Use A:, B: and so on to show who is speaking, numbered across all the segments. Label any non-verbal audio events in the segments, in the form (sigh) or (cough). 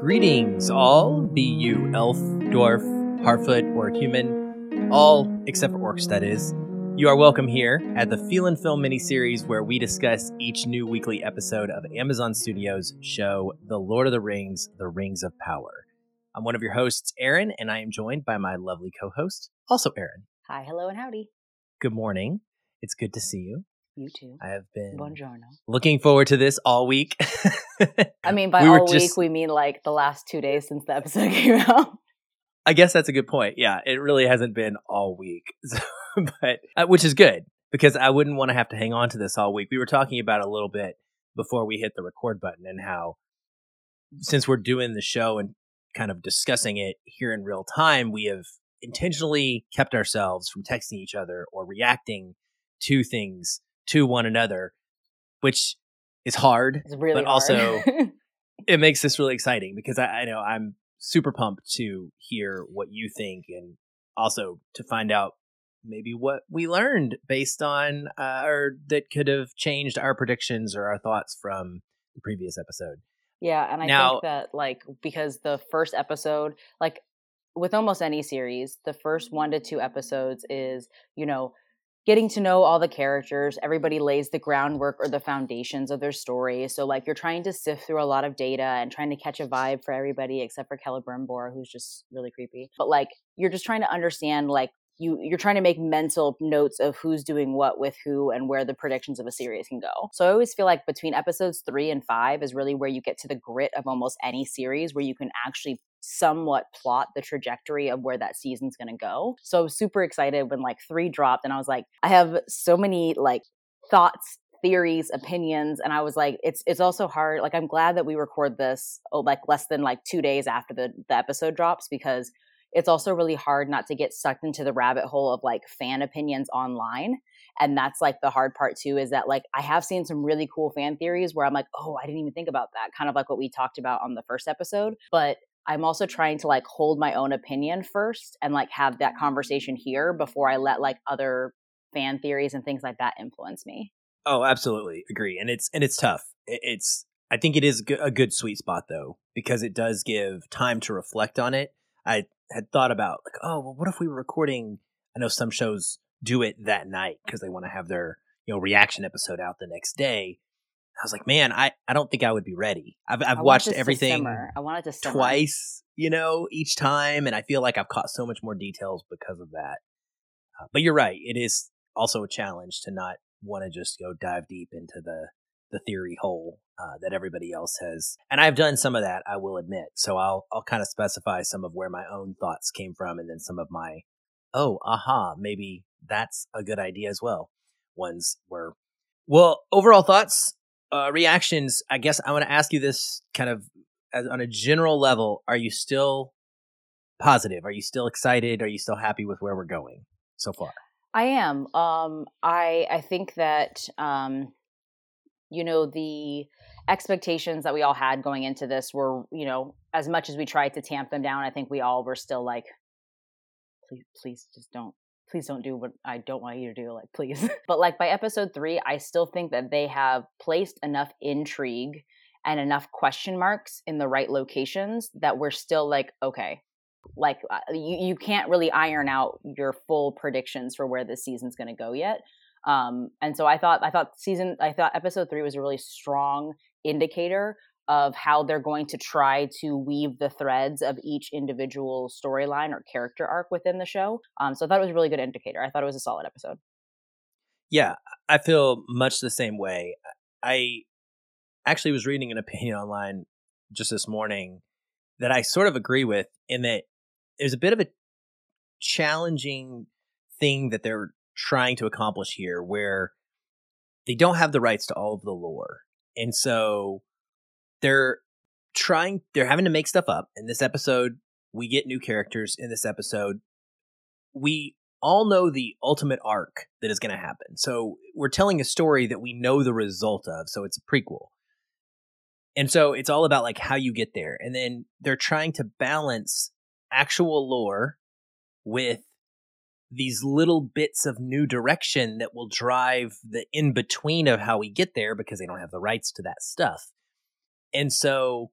A: Greetings, all, be you elf, dwarf, harfoot, or human, all except for orcs, that is. You are welcome here at the Feel and Film miniseries where we discuss each new weekly episode of Amazon Studios' show, The Lord of the Rings, The Rings of Power. I'm one of your hosts, Aaron, and I am joined by my lovely co host, also Aaron.
B: Hi, hello, and howdy.
A: Good morning. It's good to see you.
B: You too.
A: I have been
B: Buongiorno.
A: looking forward to this all week.
B: I (laughs) mean, by
A: We
B: all
A: just-
B: week, we mean like the last two days since the episode (laughs) came out.
A: I guess that's a good point. Yeah, it really hasn't been all week, (laughs) so, but uh, which is good because I wouldn't want to have to hang on to this all week. We were talking about a little bit before we hit the record button and how since we're doing the show and kind of discussing it here in real time, we have intentionally kept ourselves from texting each other or reacting to things to one another, which is hard
B: It's really
A: But
B: hard.
A: also- (laughs) it makes this really exciting because I, I know I'm super pumped to hear what you think and also to find out maybe what we learned based on uh, or that could have changed our predictions or our thoughts from the previous episode.
B: Yeah, and I
A: Now-
B: think that like because the first episode, like with almost any series, the first one to two episodes is you know getting to know all the characters. Everybody lays the groundwork or the foundations of their story. So like you're trying to sift through a lot of data and trying to catch a vibe for everybody except for Celebrimbor, who's just really creepy. But like you're just trying to understand like you you're trying to make mental notes of who's doing what with who and where the predictions of a series can go. So I always feel like between episodes 3 and 5 is really where you get to the grit of almost any series where you can actually somewhat plot the trajectory of where that season's going to go. So I was super excited when like 3 dropped and I was like I have so many like thoughts theories opinions and i was like it's it's also hard like i'm glad that we record this oh, like less than like two days after the the episode drops because it's also really hard not to get sucked into the rabbit hole of like fan opinions online and that's like the hard part too is that like i have seen some really cool fan theories where i'm like oh i didn't even think about that kind of like what we talked about on the first episode but i'm also trying to like hold my own opinion first and like have that conversation here before i let like other fan theories and things like that influence me
A: Oh, absolutely agree, and it's and it's tough. It's I think it is a good sweet spot though because it does give time to reflect on it. I had thought about like, oh, well, what if we were recording? I know some shows do it that night because they want to have their you know reaction episode out the next day. I was like, man, I, I don't think I would be ready. I've I've watched everything.
B: I want it to simmer.
A: twice, you know, each time, and I feel like I've caught so much more details because of that. Uh, but you're right; it is also a challenge to not want to just go dive deep into the the theory hole uh, that everybody else has. And I've done some of that, I will admit. So I'll I'll kind of specify some of where my own thoughts came from, and then some of my oh, aha, maybe that's a good idea as well. Ones were well, overall thoughts, uh, reactions. I guess I want to ask you this kind of as, on a general level. Are you still positive? Are you still excited? Are you still happy with where we're going so far?
B: I am. Um, I I think that um, you know the expectations that we all had going into this were you know as much as we tried to tamp them down. I think we all were still like, please, please, just don't. Please don't do what I don't want you to do. Like, please. (laughs) but like by episode three, I still think that they have placed enough intrigue and enough question marks in the right locations that we're still like, okay, like uh, you, you can't really iron out your full predictions for where this season's going to go yet um and so i thought i thought season i thought episode three was a really strong indicator of how they're going to try to weave the threads of each individual storyline or character arc within the show. Um so i thought it was a really good indicator. I thought it was a solid episode.
A: Yeah, I feel much the same way. I actually was reading an opinion online just this morning that I sort of agree with in that there's a bit of a challenging thing that they're trying to accomplish here where they don't have the rights to all of the lore. And so they're trying they're having to make stuff up. In this episode, we get new characters in this episode. We all know the ultimate arc that is going to happen. So we're telling a story that we know the result of, so it's a prequel. And so it's all about like how you get there. And then they're trying to balance actual lore with these little bits of new direction that will drive the in between of how we get there because they don't have the rights to that stuff. And so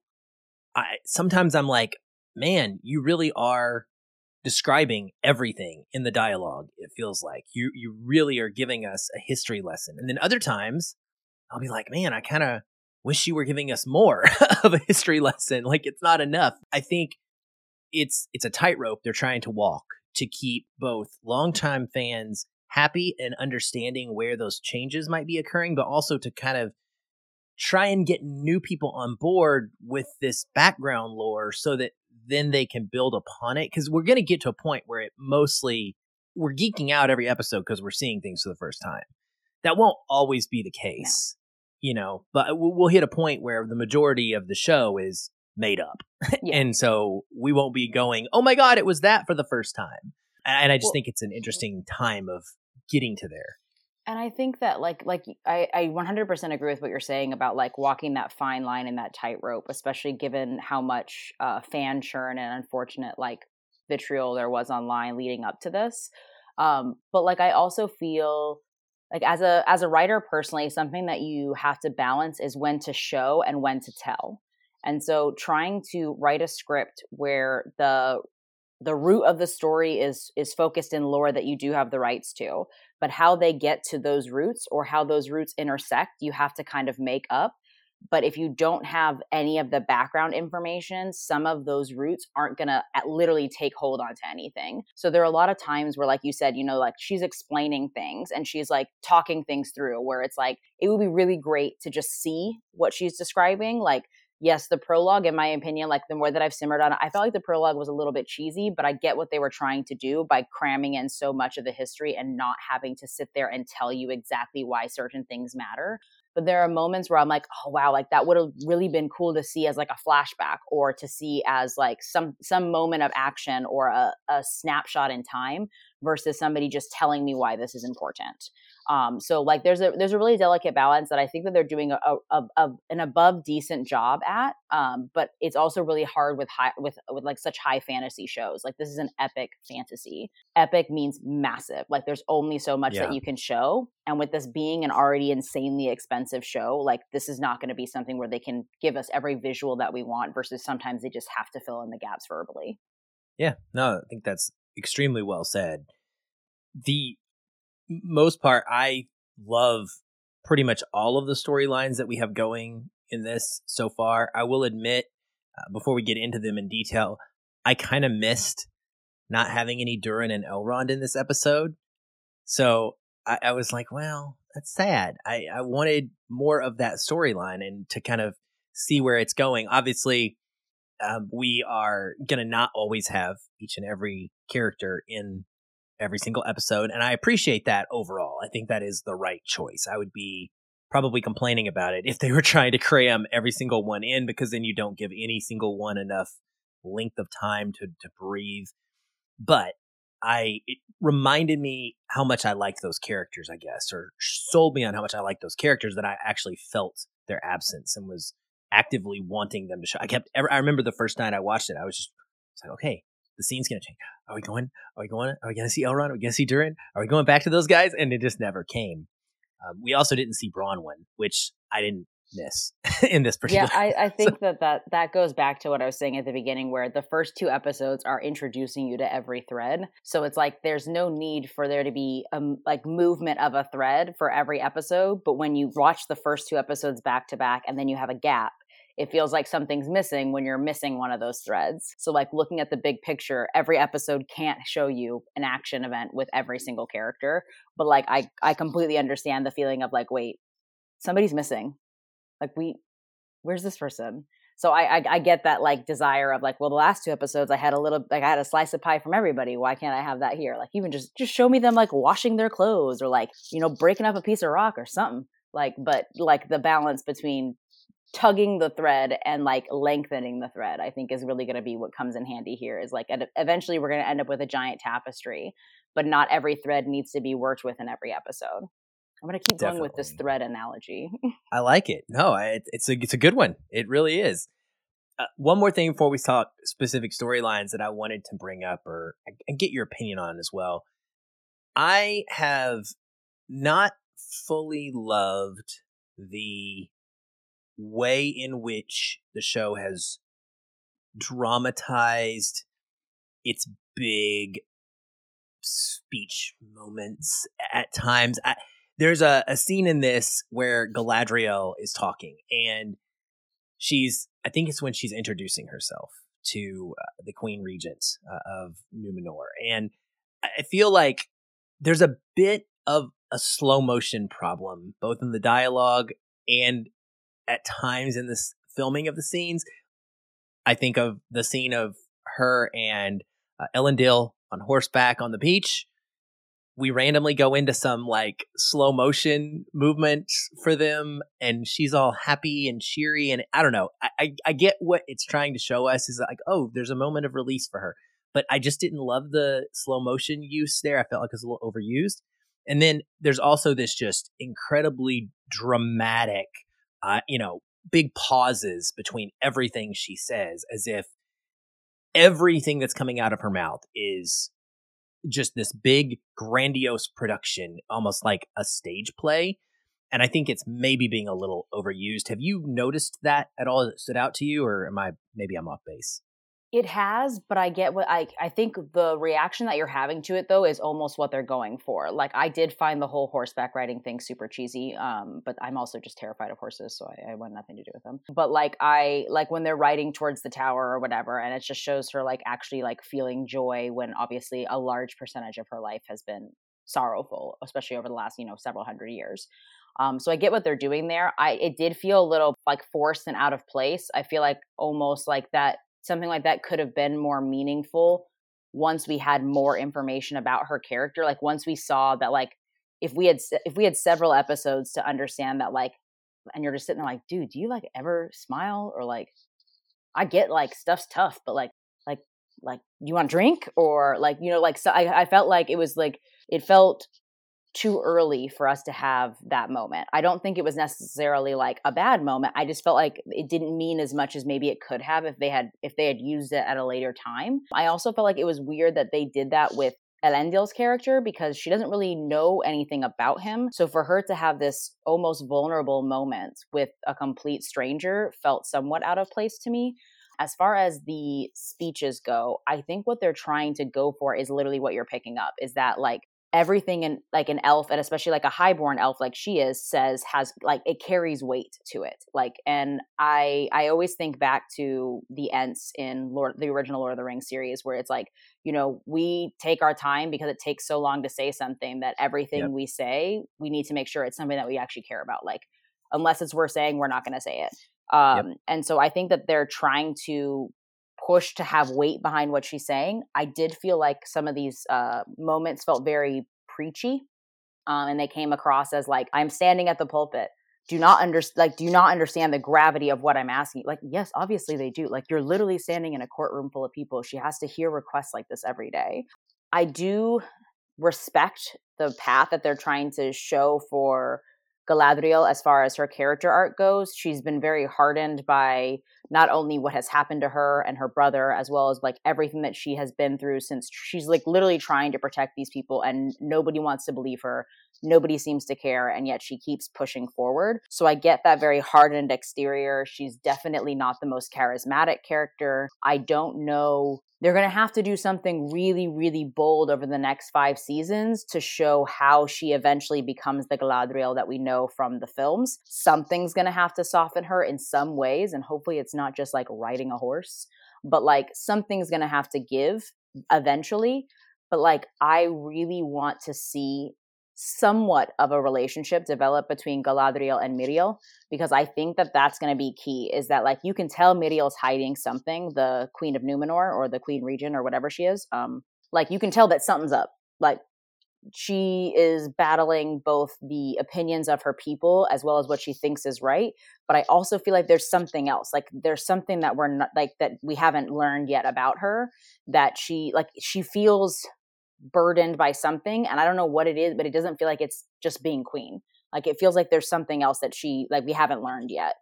A: I sometimes I'm like, man, you really are describing everything in the dialogue. It feels like you you really are giving us a history lesson. And then other times I'll be like, man, I kind of wish you were giving us more (laughs) of a history lesson. Like it's not enough. I think it's it's a tightrope they're trying to walk to keep both longtime fans happy and understanding where those changes might be occurring, but also to kind of try and get new people on board with this background lore so that then they can build upon it. Because we're going to get to a point where it mostly, we're geeking out every episode because we're seeing things for the first time. That won't always be the case, no. you know, but we'll hit a point where the majority of the show is made up. (laughs) Yeah. and so we won't be going, oh my God, it was that for the first time. And I just well, think it's an interesting time of getting to there.
B: And I think that like like I, I 100% agree with what you're saying about like walking that fine line and that tightrope, especially given how much uh, fan churn and unfortunate like vitriol there was online leading up to this. Um, but like I also feel like as a as a writer personally, something that you have to balance is when to show and when to tell. And so trying to write a script where the the root of the story is is focused in lore that you do have the rights to, but how they get to those roots or how those roots intersect, you have to kind of make up. But if you don't have any of the background information, some of those roots aren't to literally take hold onto anything. So there are a lot of times where, like you said, you know, like she's explaining things and she's like talking things through where it's like, it would be really great to just see what she's describing. Like, yes, the prologue, in my opinion, like the more that I've simmered on it, I felt like the prologue was a little bit cheesy, but I get what they were trying to do by cramming in so much of the history and not having to sit there and tell you exactly why certain things matter. But there are moments where I'm like, oh wow, like that would have really been cool to see as like a flashback or to see as like some some moment of action or a, a snapshot in time versus somebody just telling me why this is important. Um, so like there's a there's a really delicate balance that I think that they're doing a, a, a an above decent job at. Um, but it's also really hard with high with with like such high fantasy shows. Like this is an epic fantasy. Epic means massive. Like there's only so much yeah. that you can show. And with this being an already insanely expensive show, like this is not going to be something where they can give us every visual that we want versus sometimes they just have to fill in the gaps verbally.
A: Yeah, no, I think that's extremely well said. The most part, I love pretty much all of the storylines that we have going in this so far. I will admit, uh, before we get into them in detail, I kind of missed not having any Durin and Elrond in this episode. So I, I was like, well, that's sad. I, I wanted more of that storyline and to kind of see where it's going. Obviously, um, we are going to not always have each and every character in every single episode. And I appreciate that overall. I think that is the right choice. I would be probably complaining about it (laughs) if they were trying to cram every single one in because then you don't give any single one enough length of time to, to breathe. But I it reminded me how much I liked those characters, I guess, or sold me on how much I liked those characters that I actually felt their absence and was actively wanting them to show. I kept ever I remember the first night I watched it, I was just was like, okay, the scene's gonna change. Are we going? Are we going? Are we gonna see Elrond? Are we gonna see Durin? Are we going back to those guys? And it just never came. Um, we also didn't see Bronwyn, which I didn't miss (laughs) in this particular.
B: Yeah, I, I (laughs) think so. that, that that goes back to what I was saying at the beginning, where the first two episodes are introducing you to every thread. So it's like there's no need for there to be a like movement of a thread for every episode. But when you watch the first two episodes back to back, and then you have a gap, it feels like something's missing when you're missing one of those threads. So, like looking at the big picture, every episode can't show you an action event with every single character. But like, I I completely understand the feeling of like, wait, somebody's missing. Like, we, where's this person? So I, I, I get that like desire of like, well, the last two episodes I had a little like I had a slice of pie from everybody. Why can't I have that here? Like even just just show me them like washing their clothes or like you know breaking up a piece of rock or something like but like the balance between tugging the thread and like lengthening the thread i think is really going to be what comes in handy here is like eventually we're going to end up with a giant tapestry but not every thread needs to be worked with in every episode I'm gonna keep Definitely. going with this thread analogy. (laughs)
A: I like it. No, it, it's a it's a good one. It really is. Uh, one more thing before we talk specific storylines that I wanted to bring up or and get your opinion on as well. I have not fully loved the way in which the show has dramatized its big speech moments at times. I, there's a, a scene in this where Galadriel is talking and she's, I think it's when she's introducing herself to uh, the Queen Regent uh, of Numenor. And I feel like there's a bit of a slow motion problem, both in the dialogue and at times in this filming of the scenes. I think of the scene of her and uh, Elendil on horseback on the beach. We randomly go into some like slow motion movement for them, and she's all happy and cheery. And I don't know, I, I, I get what it's trying to show us is like, oh, there's a moment of release for her. But I just didn't love the slow motion use there. I felt like it was a little overused. And then there's also this just incredibly dramatic, uh, you know, big pauses between everything she says, as if everything that's coming out of her mouth is just this big, grandiose production, almost like a stage play. And I think it's maybe being a little overused. Have you noticed that at all? That stood out to you, or am I maybe I'm off base?
B: It has, but I get what I I think the reaction that you're having to it though is almost what they're going for. Like I did find the whole horseback riding thing super cheesy, um, but I'm also just terrified of horses, so I, I want nothing to do with them. But like I like when they're riding towards the tower or whatever, and it just shows her like actually like feeling joy when obviously a large percentage of her life has been sorrowful, especially over the last you know several hundred years. Um, so I get what they're doing there. I it did feel a little like forced and out of place. I feel like almost like that something like that could have been more meaningful once we had more information about her character like once we saw that like if we had if we had several episodes to understand that like and you're just sitting there like dude do you like ever smile or like i get like stuff's tough but like like like you want to drink? Or like you know like so I, I felt like it was like it felt too early for us to have that moment. I don't think it was necessarily like a bad moment. I just felt like it didn't mean as much as maybe it could have if they had if they had used it at a later time. I also felt like it was weird that they did that with Elendil's character because she doesn't really know anything about him. So for her to have this almost vulnerable moment with a complete stranger felt somewhat out of place to me. As far as the speeches go, I think what they're trying to go for is literally what you're picking up is that like everything in like an elf and especially like a highborn elf like she is says has like it carries weight to it like and i i always think back to the ents in lord the original lord of the rings series where it's like you know we take our time because it takes so long to say something that everything yep. we say we need to make sure it's something that we actually care about like unless it's worth saying we're not going to say it um yep. and so i think that they're trying to push to have weight behind what she's saying. I did feel like some of these uh, moments felt very preachy, um, and they came across as like I'm standing at the pulpit. Do not under like do not understand the gravity of what I'm asking? Like yes, obviously they do. Like you're literally standing in a courtroom full of people. She has to hear requests like this every day. I do respect the path that they're trying to show for Galadriel as far as her character arc goes. She's been very hardened by not only what has happened to her and her brother, as well as like everything that she has been through since she's like literally trying to protect these people and nobody wants to believe her. Nobody seems to care, and yet she keeps pushing forward. So I get that very hardened exterior. She's definitely not the most charismatic character. I don't know they're going to have to do something really, really bold over the next five seasons to show how she eventually becomes the Galadriel that we know from the films. Something's going to have to soften her in some ways, and hopefully it's not just like riding a horse, but like something's going to have to give eventually. But like, I really want to see somewhat of a relationship develop between Galadriel and Miriel because I think that that's going to be key is that like you can tell Miriel's hiding something the queen of Numenor or the queen regent or whatever she is um like you can tell that something's up. Like she is battling both the opinions of her people as well as what she thinks is right but i also feel like there's something else like there's something that we're not like that we haven't learned yet about her that she like she feels burdened by something and I don't know what it is, but it doesn't feel like it's just being queen. Like it feels like there's something else that she like we haven't learned yet.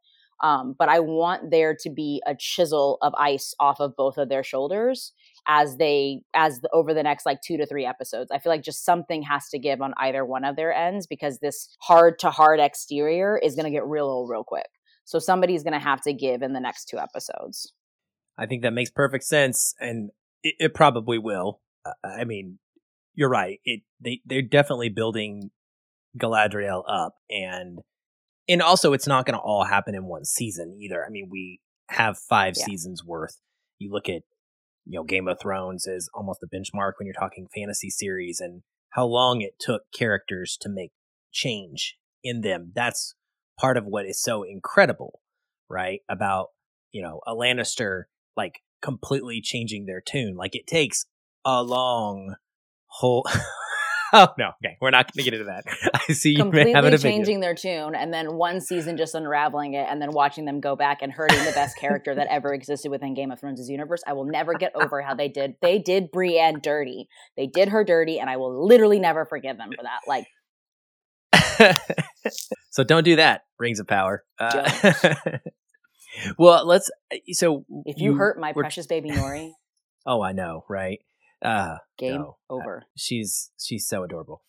B: Um, but I want there to be a chisel of ice off of both of their shoulders as they as the, over the next like two to three episodes. I feel like just something has to give on either one of their ends because this hard to hard exterior is going to get real old real quick. So somebody's going to have to give in the next two episodes.
A: I think that makes perfect sense, and it, it probably will. I mean, you're right. It they they're definitely building Galadriel up, and and also it's not going to all happen in one season either. I mean, we have five yeah. seasons worth. You look at you know Game of Thrones is almost a benchmark when you're talking fantasy series and how long it took characters to make change in them. That's part of what is so incredible, right? About you know a Lannister like completely changing their tune. Like it takes a long whole oh (laughs) no, okay, we're not going to get into that. (laughs) I see you
B: completely
A: having
B: changing their tune, and then one season just unraveling it, and then watching them go back and hurting the best character that ever existed within Game of Thrones' universe. I will never get over how they did. They did Brienne dirty. They did her dirty, and I will literally never forgive them for that. Like. (laughs)
A: so don't do that, Rings of Power. Uh, well, let's. Uh, so
B: if you, you hurt my precious baby Nori,
A: oh, I know, right? Uh,
B: Game
A: no.
B: Uh, over. Uh,
A: she's she's so adorable.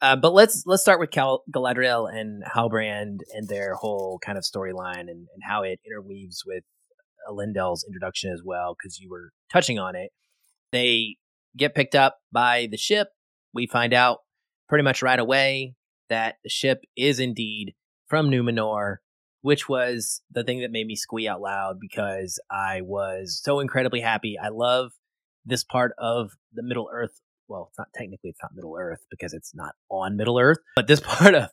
A: Uh, but let's let's start with Cal- Galadriel and Halbrand and their whole kind of storyline and, and how it interweaves with Elendil's introduction as well, because you were touching on it. They get picked up by the ship. We find out pretty much right away that the ship is indeed from Numenor, which was the thing that made me squee out loud because I was so incredibly happy. I love this part of the Middle Earth. Well, it's not technically it's not Middle Earth because it's not on Middle Earth, but this (laughs) part of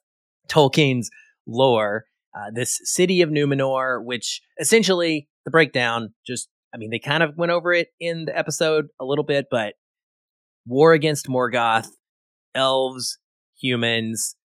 A: Tolkien's lore, uh, this city of Numenor, which essentially the breakdown just I mean, they kind of went over it in the episode a little bit, but war against Morgoth, elves, humans,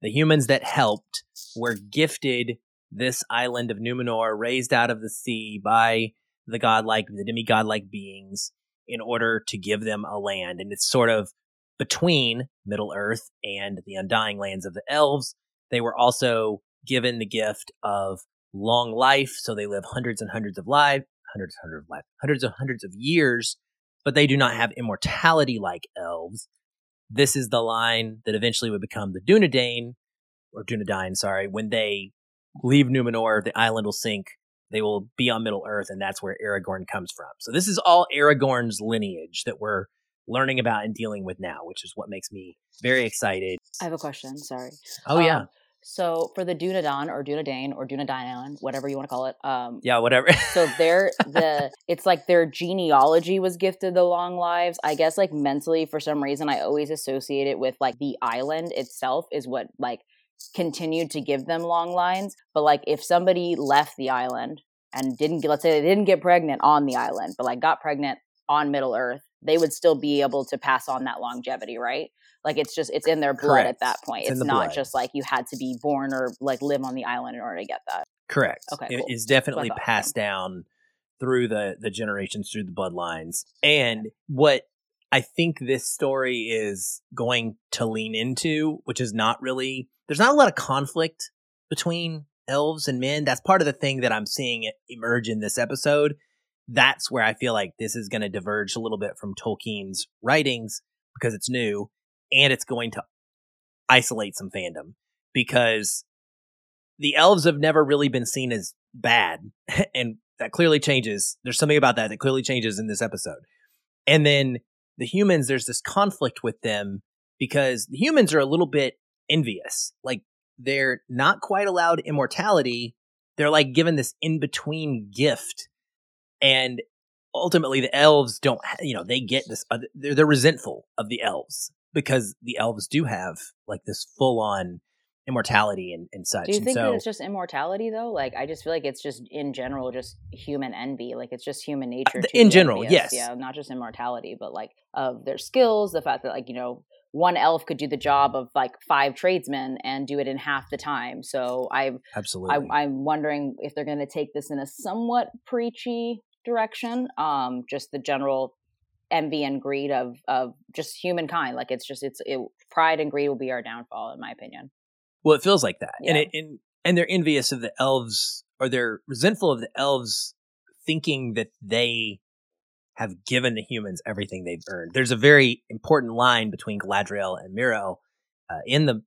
A: the humans that helped were gifted this island of Numenor, raised out of the sea by the godlike, the demigod-like beings, in order to give them a land. And it's sort of between Middle Earth and the undying lands of the elves. They were also given the gift of long life, so they live hundreds and hundreds of lives, hundreds, hundreds of hundreds of hundreds of years, but they do not have immortality like elves. This is the line that eventually would become the Dunedain, or Dunedain, sorry, when they leave Numenor, the island will sink they will be on Middle Earth, and that's where Aragorn comes from. So this is all Aragorn's lineage that we're learning about and dealing with now, which is what makes me very excited.
B: I have a question. Sorry.
A: Oh um, yeah.
B: So for the Dunedain or Dunedain or Dunedain, whatever you want to call it. Um,
A: yeah, whatever.
B: so they're the it's like their genealogy was gifted the long lives. I guess like mentally for some reason I always associate it with like the island itself is what like continued to give them long lines. But like if somebody left the island and didn't let's say they didn't get pregnant on the island, but like got pregnant on Middle Earth, they would still be able to pass on that longevity, right? Like it's just it's in their blood Correct. at that point. It's, it's not blood. just like you had to be born or like live on the island in order to get that.
A: Correct. Okay. It cool. is definitely passed down through the the generations, through the bloodlines. And what I think this story is going to lean into, which is not really there's not a lot of conflict between elves and men. That's part of the thing that I'm seeing emerge in this episode. That's where I feel like this is going to diverge a little bit from Tolkien's writings because it's new and it's going to isolate some fandom because the elves have never really been seen as bad (laughs) and that clearly changes. There's something about that that clearly changes in this episode. And then the humans, there's this conflict with them because the humans are a little bit envious. Like they're not quite allowed immortality. They're like given this in between gift. And ultimately the elves don't, you know, they get this, they're, they're resentful of the elves because the elves do have like this full on immortality and, and such.
B: Do you think
A: so,
B: that it's just immortality though? Like I just feel like it's just in general just human envy. Like it's just human nature.
A: in general,
B: envious.
A: yes.
B: Yeah, not just immortality, but like of their skills, the fact that like, you know, one elf could do the job of like five tradesmen and do it in half the time. So I
A: absolutely
B: I, am wondering if they're going to take this in a somewhat preachy direction. Um, just the general envy and greed of of just humankind. Like it's just it's it, pride and greed will be our downfall, in my opinion.
A: Well, it feels like that,
B: Yeah.
A: and it and, and they're envious of the elves, or they're resentful of the elves, thinking that they have given the humans everything they've earned. There's a very important line between Galadriel and Miriel uh, in the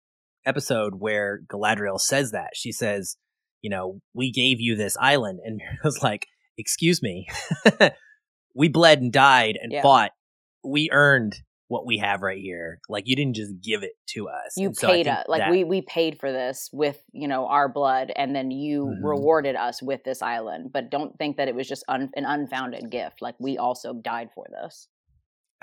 A: episode where Galadriel says that. She says, "You know, we gave you this island," and (laughs) Miriel's like, "Excuse me, (laughs) we bled and died and
B: Yeah.
A: fought. We earned." What we have right here, like you didn't just give it to us.
B: You
A: so
B: paid us, like
A: that-
B: we we paid for this with you know our blood, and then you
A: Mhm.
B: rewarded us with this island. But don't think that it was just un, an unfounded gift. Like we also died for this.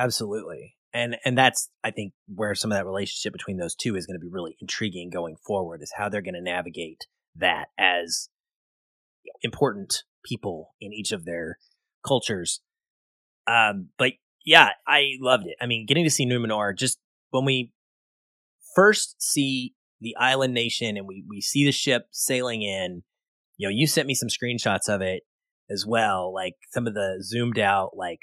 A: Absolutely. And and that's I think where some of that relationship between those two is going to be really intriguing going forward is how they're going to navigate that as important people in each of their cultures. Um but yeah, I loved it. I mean, getting to see Numenor just when we first see the island nation and we we see the ship sailing in, you know, you sent me some screenshots of it as well, like some of the zoomed out like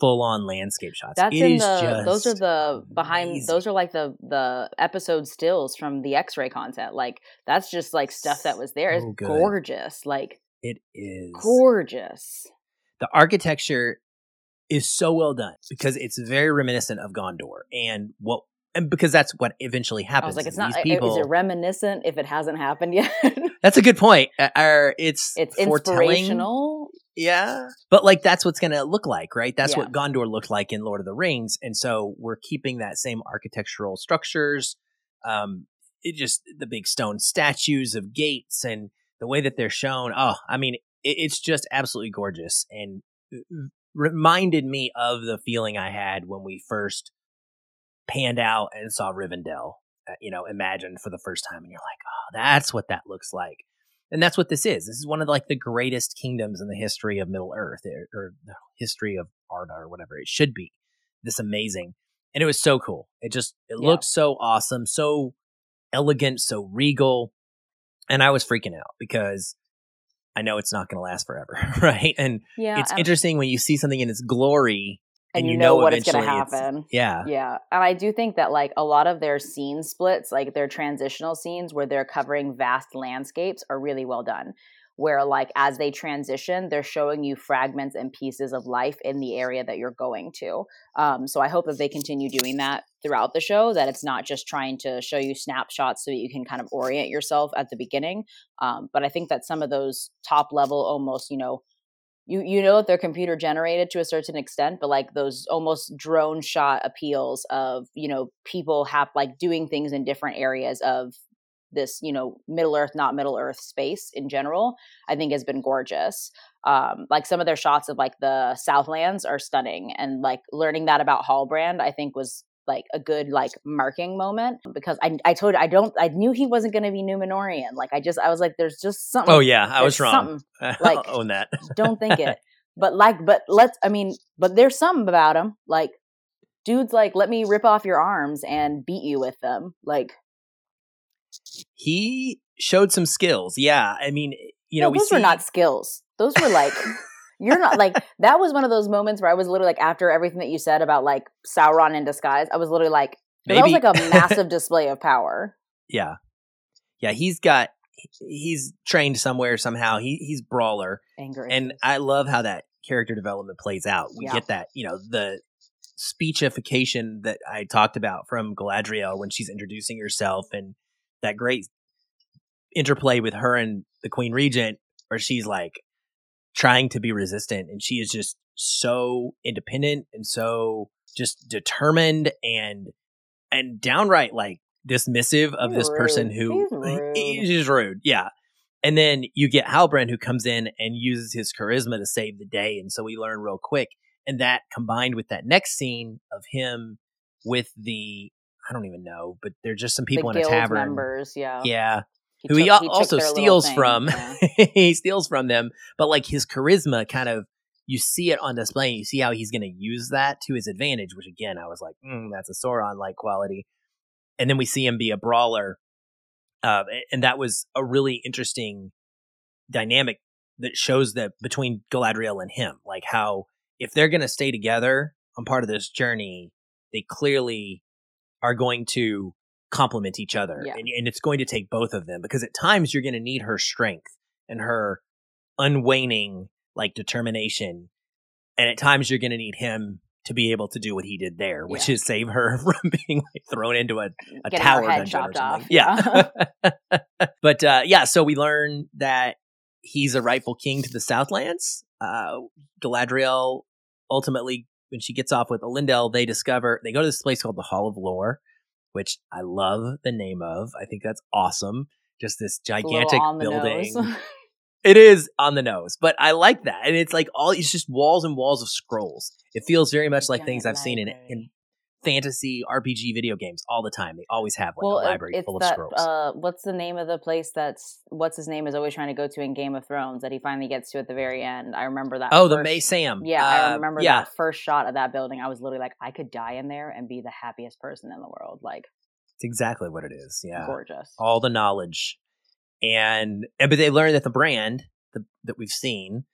A: full on landscape shots.
B: That's
A: It
B: in
A: is
B: the. Those are the behind.
A: amazing.
B: Those are like the the episode stills from the X ray content. Like that's just like stuff that was there. It's
A: good.
B: gorgeous. Like
A: It is
B: gorgeous.
A: the architecture is so well done because it's very reminiscent of Gondor and what and because that's what eventually
B: I
A: happens.
B: was like, it's not.
A: people.
B: Is it reminiscent if it hasn't happened yet? (laughs)
A: that's a good point. Uh, Are it's
B: it's inspirational.
A: Yeah. But like that's what's going to look like, right? That's
B: Yeah.
A: what Gondor looked like in Lord of the Rings. And so we're keeping that same architectural structures. Um it just the big stone statues of gates and the way that they're shown. Oh, I mean, it, it's just absolutely gorgeous and uh, reminded me of the feeling I had when we first panned out and saw Rivendell, uh, you know, imagined for the first time and you're like, "Oh, that's what that looks like." and that's what this is. This is one of like the greatest kingdoms in the history of Middle Earth or, or the history of Arda or whatever it should be. This amazing, and it was so cool. It just it
B: Yeah.
A: looked so awesome, so elegant, so regal, and I was freaking out because I know it's not going to last forever, (laughs) right? And
B: Yeah,
A: it's
B: and,
A: interesting when you see something in its glory
B: and you know what it's going to happen.
A: Yeah,
B: Yeah. And I do think that like a lot of their scene splits, like their transitional scenes where they're covering vast landscapes are really well done. Where like as they transition, they're showing you fragments and pieces of life in the area that you're going to. Um, so I hope that they continue doing that throughout the show, that it's not just trying to show you snapshots so that you can kind of orient yourself at the beginning. Um, but I think that some of those top level almost, you know, you you know that they're computer generated to a certain extent but like those almost drone shot appeals of you know people have like doing things in different areas of this you know middle earth not middle earth space in general i think has been gorgeous um like some of their shots of like the southlands are stunning and like learning that about Halbrand i think was like a good like marking moment because i i told i don't i knew he wasn't going to be numenorian like i just i was like there's just something
A: Oh yeah, I was wrong.
B: something (laughs) like-
A: own that.
B: don't think it. (laughs) But like, but let's. I mean, but there's something about him. Like, dude's like, let me rip off your arms and beat you with them. Like,
A: he showed some skills. Yeah, I mean, you know,
B: no,
A: we
B: those
A: see
B: were not skills. Those were like, (laughs) you're not like. That was one of those moments where I was literally like, after everything that you said about like Sauron in disguise, I was literally like, that was like a (laughs) massive display of power.
A: Yeah, yeah. He's got he's trained somewhere somehow. He he's brawler,
B: Anger.
A: and I love how that character development plays out. We
B: Yeah.
A: get that you know the speechification that I talked about from Galadriel when she's introducing herself, and that great interplay with her and the Queen Regent, where she's like trying to be resistant, and she is just so independent and so just determined and and downright like dismissive of
B: He's
A: this person
B: rude.
A: who
B: He's rude.
A: rude. Yeah. And then you get Halbrand who comes in and uses his charisma to save the day. And so we learn real quick. And that combined with that next scene of him with the, I don't even know, but they're just some people
B: the
A: in a tavern.
B: members, yeah.
A: Yeah.
B: He
A: who he,
B: took- he
A: also steals
B: thing,
A: from.
B: yeah. (laughs)
A: he steals from them. But like his charisma kind of, you see it on display and you see how he's going to use that to his advantage, which again, I was like, mm, that's a Sauron like quality. And then we see him be a brawler. Uh, and that was a really interesting dynamic that shows that between Galadriel and him, like how if they're going to stay together on part of this journey, they clearly are going to complement each other.
B: Yeah.
A: And, and it's going to take both of them because at times you're going to need her strength and her unwaning like determination. And at times you're going to need him to be able to do what he did there, which
B: Yeah.
A: is save her (laughs) from being like thrown into a, a
B: Getting
A: tower dungeon or something.
B: off.
A: Yeah. (laughs) (laughs) but uh, yeah, so we learn that he's a rightful king to the Southlands. Uh, Galadriel ultimately, when she gets off with Elendil, they discover they go to this place called the Hall of Lore, which I love the name of. I think that's awesome. Just this gigantic building. (laughs) It is on the nose, but I like that. And it's like all it's just walls and walls of scrolls. It feels very much like
B: Giant
A: things I've seen in in. Fantasy RPG video games all the time. They always have like
B: well,
A: a library full of
B: that,
A: scrolls.
B: Uh, what's the name of the place that's what's his name is always trying to go to in Game of Thrones that he finally gets to at the very end. I remember that.
A: oh, the
B: first-
A: May Sam.
B: Yeah, I
A: Uh,
B: remember
A: Yeah,
B: that first shot of that building. I was literally like, I could die in there and be the happiest person in the world. Like,
A: it's exactly what it is. Yeah,
B: gorgeous.
A: all the knowledge, and, and but they learn that the brand the, that we've seen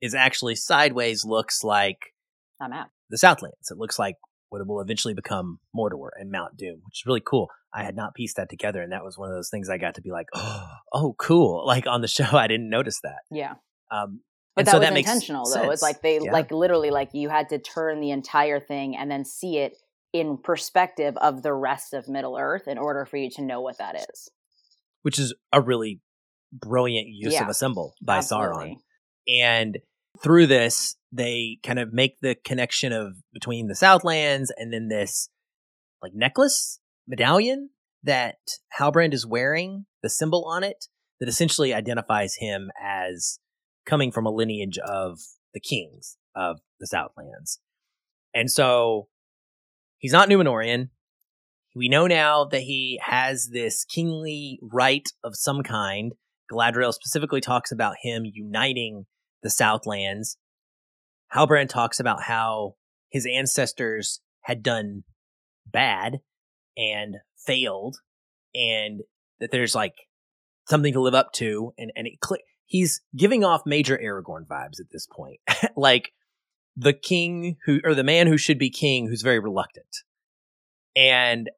A: is actually sideways looks like
B: I'm out.
A: the Southlands. It looks like what will eventually become Mordor and Mount Doom, which is really cool. I had not pieced that together, and that was one of those things I got to be like, oh, (gasps) oh cool. (laughs) Like on the show, I didn't notice that.
B: Yeah.
A: Um,
B: But that
A: so
B: was
A: that
B: intentional though.
A: sense.
B: It's like they
A: Yeah.
B: like literally like you had to turn the entire thing and then see it in perspective of the rest of Middle Earth in order for you to know what that is.
A: which is a really brilliant use of a symbol by Sauron. And through this, they kind of make the connection of between the Southlands and then this like necklace medallion that Halbrand is wearing, the symbol on it that essentially identifies him as coming from a lineage of the kings of the Southlands. And so he's not Numenorian. We know now that he has this kingly right of some kind. Galadriel specifically talks about him uniting the Southlands. Halbrand talks about how his ancestors had done bad and failed, and that there's like something to live up to. And and it cl- he's giving off major Aragorn vibes at this point, (laughs) like the king who or the man who should be king who's very reluctant. And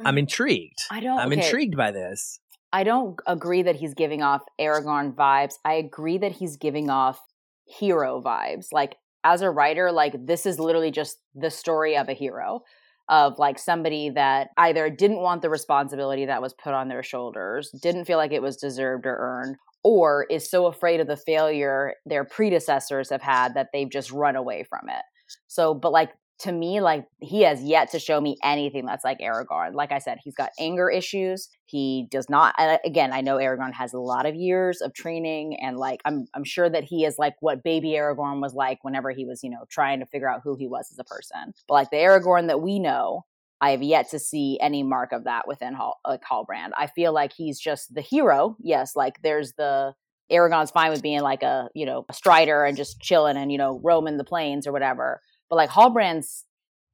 A: mm. I'm intrigued.
B: I don't.
A: I'm
B: okay,
A: intrigued by this.
B: I don't agree that he's giving off Aragorn vibes. I agree that he's giving off hero vibes. Like as a writer, like this is literally just the story of a hero of like somebody that either didn't want the responsibility that was put on their shoulders, didn't feel like it was deserved or earned, or is so afraid of the failure their predecessors have had that they've just run away from it. So, but like to me, like he has yet to show me anything that's like Aragorn. Like I said, he's got anger issues. He does not. Again, I know Aragorn has a lot of years of training, and like I'm, I'm sure that he is like what baby Aragorn was like whenever he was, you know, trying to figure out who he was as a person. But like the Aragorn that we know, I have yet to see any mark of that within Hall, like Halbrand. I feel like he's just the hero. Yes, like there's the Aragorn's fine with being like a you know a strider and just chilling and you know roaming the plains or whatever. But like Halbrand's,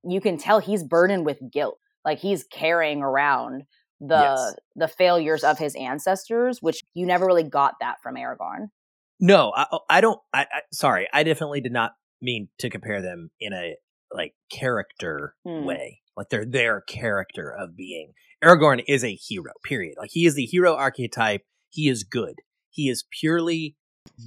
B: you can tell he's burdened with guilt. Like he's carrying around the
A: Yes.
B: the failures of his ancestors, which you never really got that from Aragorn.
A: No, I, I don't. I, I sorry, I definitely did not mean to compare them in a like character
B: Hmm.
A: way. Like they're their character of being. Aragorn is a hero. Period. Like he is the hero archetype. He is good. He is purely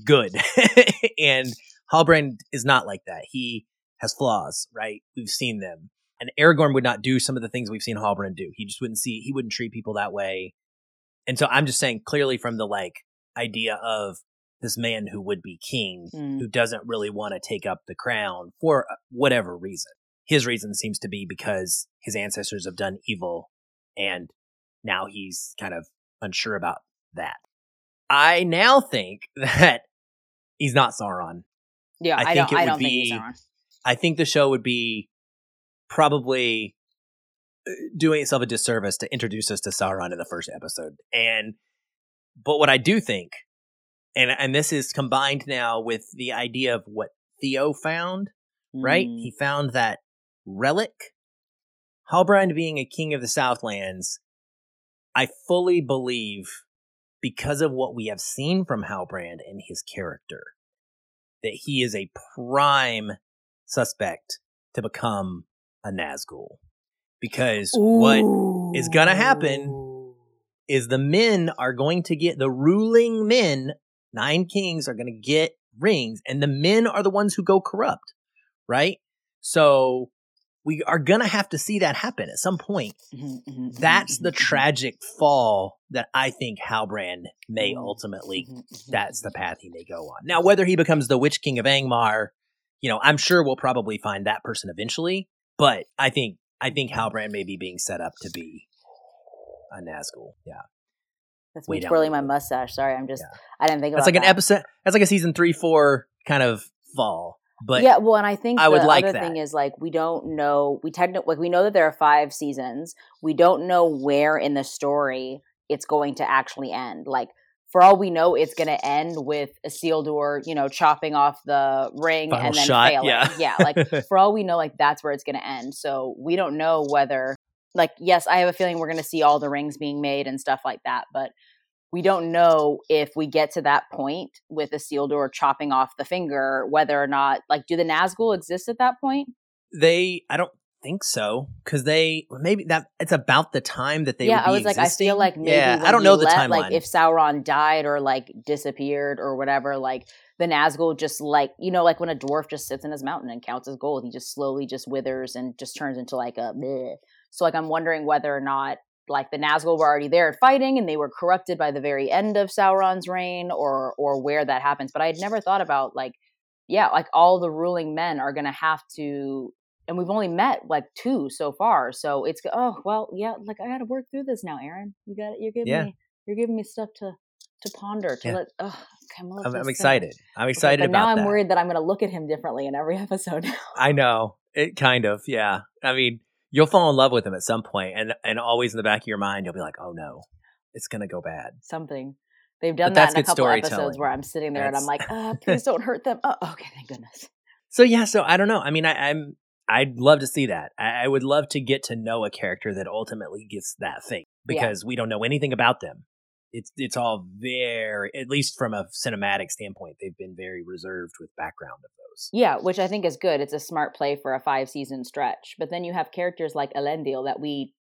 A: good, (laughs) and Halbrand is not like that. He has flaws, right? We've seen them. And Aragorn would not do some of the things we've seen Halbrand do. He just wouldn't see, he wouldn't treat people that way. And so I'm just saying clearly from the like idea of this man who would be king,
B: Mm.
A: who doesn't really want to take up the crown for uh, whatever reason. His reason seems to be because his ancestors have done evil and now he's kind of unsure about that. I now think (laughs) that he's not Sauron.
B: Yeah,
A: I
B: I,
A: think
B: don't.
A: it
B: I
A: would
B: don't think he's
A: be-
B: Sauron.
A: I think the show would be probably uh, doing itself a disservice to introduce us to Sauron in the first episode. And but what I do think, and and this is combined now with the idea of what Theo found, right?
B: Mm.
A: He found that relic. Halbrand being a king of the Southlands, I fully believe because of what we have seen from Halbrand and his character, that he is a prime suspect to become a Nazgul. Because what is gonna happen is the men are going to get the ruling men, nine kings are going to get rings, and the men are the ones who go corrupt, right? So we are going to have to see that happen at some point.
B: Mhm, mhm, mhm,
A: That's the tragic fall that I think Halbrand may ultimately, that's the path he may go on. Now, whether he becomes the Witch King of Angmar, you know, I'm sure we'll probably find that person eventually, but I think, I think Halbrand may be being set up to be a Nazgul. Yeah.
B: That's me twirling my mustache. Sorry, I'm just
A: Yeah.
B: I didn't think
A: That's like an episode, that's like a season three, four kind of fall. But
B: yeah, well, and I think
A: I would
B: the
A: like
B: other
A: that.
B: thing is like we don't know. We technically like we know that there are five seasons. We don't know where in the story it's going to actually end. Like for all we know, it's going to end with a sealed door, you know, chopping off the ring
A: Final
B: and then
A: shot,
B: failing.
A: yeah.
B: yeah, like (laughs) for all we know, like that's where it's going to end. So we don't know whether, like, yes, I have a feeling we're going to see all the rings being made and stuff like that, but we don't know if we get to that point with a sealed door chopping off the finger, whether or not, like, do the Nazgul exist at that point?
A: they, I don't think so. Cause they, maybe that, it's about the time that they
B: yeah, I was like, I feel like maybe
A: yeah, I don't know the
B: let-
A: timeline.
B: Like, if Sauron died or like disappeared or whatever, like the Nazgul just like you know, like when a dwarf just sits in his mountain and counts his gold, he just slowly just withers and just turns into like a. Bleh. So like, I'm wondering whether or not like the Nazgul were already there fighting and they were corrupted by the very end of Sauron's reign, or or where that happens. But I had never thought about like, yeah, like all the ruling men are gonna have to. And we've only met like two so far, so it's oh well, yeah. Like I got to work through this now, Aaron. You got it. You're giving
A: Yeah.
B: me you're giving me stuff to to ponder to
A: Yeah.
B: let. Oh, okay, I'm,
A: I'm, I'm excited. I'm
B: Okay,
A: excited
B: but
A: about
B: now I'm worried that I'm going to look at him differently in every (laughs) episode.
A: I know it kind of, yeah. I mean, you'll fall in love with him at some point, and and always in the back of your mind, you'll be like, oh no, it's gonna go bad.
B: Something they've done
A: But
B: that
A: that's
B: in a couple episodes where I'm sitting there and I'm like, uh, please (laughs) don't hurt them. Oh, okay, thank goodness.
A: So yeah, so I don't know. I mean, I, I'm I'd love to see that. I, I would love to get to know a character that ultimately gets that thing
B: Yeah.
A: because we don't know anything about them. It's it's all very, at least from a cinematic standpoint, they've been very reserved with background of those.
B: Yeah, which I think is good. It's a smart play for a five season stretch. But then you have characters like Elendil that we,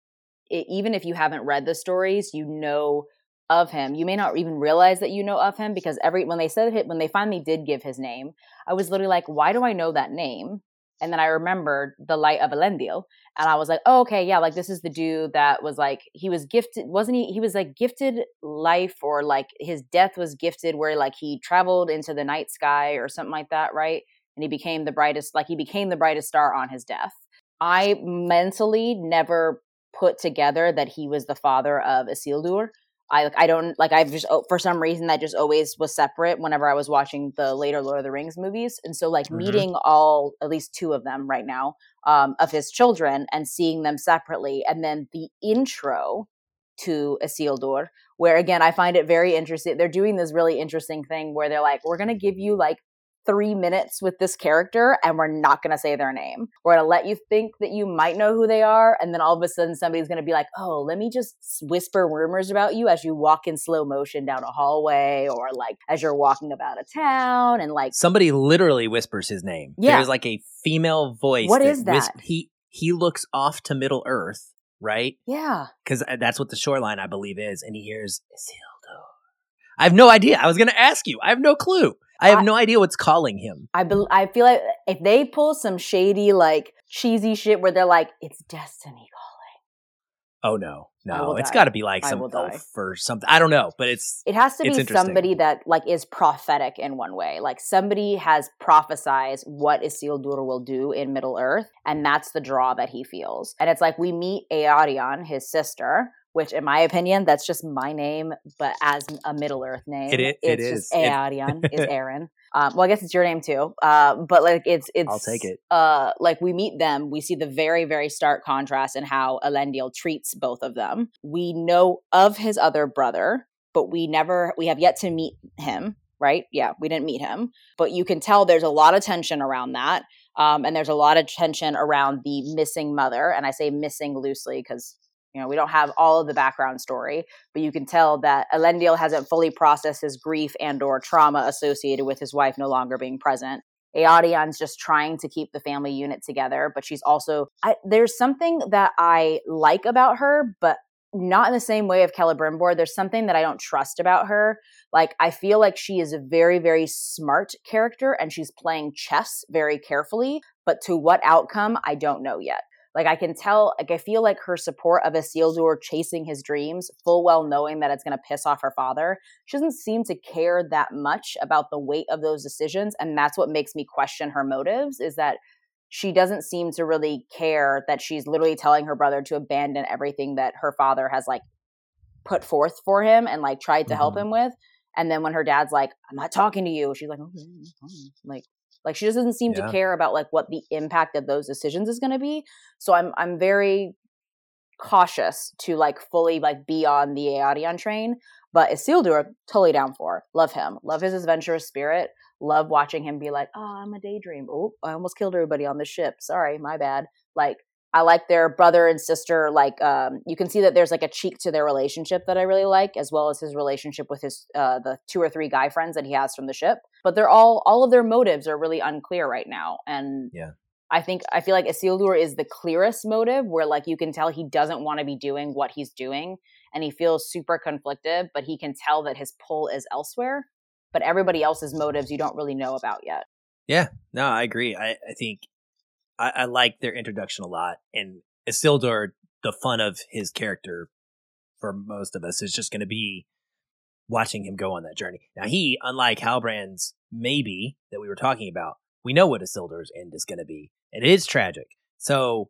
B: even if you haven't read the stories, you know of him. You may not even realize that you know of him because every when they said it, when they finally did give his name, I was literally like, why do I know that name? And then I remembered the light of Elendil, and I was like, oh, okay, yeah, like this is the dude that was like he was gifted, wasn't he? He was like gifted life, or like his death was gifted, where like he traveled into the night sky or something like that, right? and he became the brightest like he became the brightest star on his death i mentally never put together that he was the father of isildur i like i don't like i've just oh, for some reason that just always was separate whenever i was watching the later lord of the rings movies and so like
A: Mhm.
B: meeting all at least two of them right now um, of his children and seeing them separately and then the intro to Isildur, where again I find it very interesting. They're doing this really interesting thing where they're like, we're gonna give you like three minutes with this character and we're not gonna say their name. We're gonna let you think that you might know who they are, and then all of a sudden somebody's gonna be like, oh, let me just whisper rumors about you as you walk in slow motion down a hallway or like as you're walking about a town and like
A: Somebody literally whispers his name.
B: Yeah.
A: There's like a female voice.
B: What is
A: whis-
B: that?
A: he he looks off to Middle Earth, right?
B: yeah.
A: Because uh, that's what the shoreline, I believe, is, and he hears Isildur. I have no idea. I was going to ask you. I have no clue. I have
B: I-
A: no idea what's calling him.
B: I bel I feel like if they pull some shady, like cheesy shit where they're like, "It's destiny calling.
A: Oh no, no, it's got to be like some
B: will
A: elf or something. I don't know, but it's
B: It has to be somebody that like is prophetic in one way. Like somebody has prophesized what Isildur will do in Middle Earth, and that's the draw that he feels. And it's like we meet Eärien, his sister, which in my opinion, that's just my name, but as a Middle Earth name,
A: It it
B: it's
A: is.
B: just
A: It-
B: Eärien (laughs) is Aaron. Um, well, I guess it's your name too. Uh, but like it's it's
A: I'll take it.
B: uh like we meet them we see the very very stark contrast in how elendil treats both of them we know of his other brother but we never we have yet to meet him right yeah we didn't meet him but you can tell there's a lot of tension around that um, and there's a lot of tension around the missing mother and i say missing loosely because you know we don't have all of the background story but you can tell that elendil hasn't fully processed his grief and or trauma associated with his wife no longer being present Eärien's just trying to keep the family unit together, but she's also I, there's something that I like about her, but not in the same way of Celebrimbor. There's something that I don't trust about her. Like I feel like she is a very very smart character and she's playing chess very carefully, but to what outcome I don't know yet. Like I can tell, like I feel like her support of Isildur chasing his dreams, full well knowing that it's going to piss off her father. She doesn't seem to care that much about the weight of those decisions, and that's what makes me question her motives. Is that she doesn't seem to really care that she's literally telling her brother to abandon everything that her father has like put forth for him and like tried to mm-hmm. help him with. And then when her dad's like, "I'm not talking to you," she's like, "Okay, like." Like she just doesn't seem yeah. to care about like what the impact of those decisions is going to be. So I'm I'm very cautious to like fully like be on the Eärien train. But Isildur, totally down for. Love him. Love his adventurous spirit. Love watching him be like, oh, I'm a daydream. Oh, I almost killed everybody on the ship. Sorry, my bad. Like I like their brother and sister. Like um, you can see that there's like a cheek to their relationship that I really like, as well as his relationship with his uh, the two or three guy friends that he has from the ship. But they're all all of their motives are really unclear right now, and
A: yeah.
B: I think I feel like Isildur is the clearest motive, where like you can tell he doesn't want to be doing what he's doing, and he feels super conflicted, but he can tell that his pull is elsewhere. But everybody else's motives you don't really know about yet.
A: Yeah, no, I agree. I, I think I, I like their introduction a lot, and Isildur, the fun of his character for most of us is just going to be watching him go on that journey. Now, he, unlike Halbrand's maybe that we were talking about, we know what Isildur's end is going to be, it is tragic. So,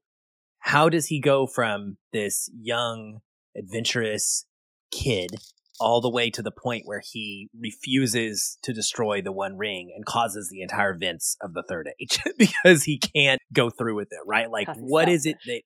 A: how does he go from this young, adventurous kid all the way to the point where he refuses to destroy the One Ring and causes the entire events of the Third Age (laughs) because he can't go through with it, right? Like, what is it that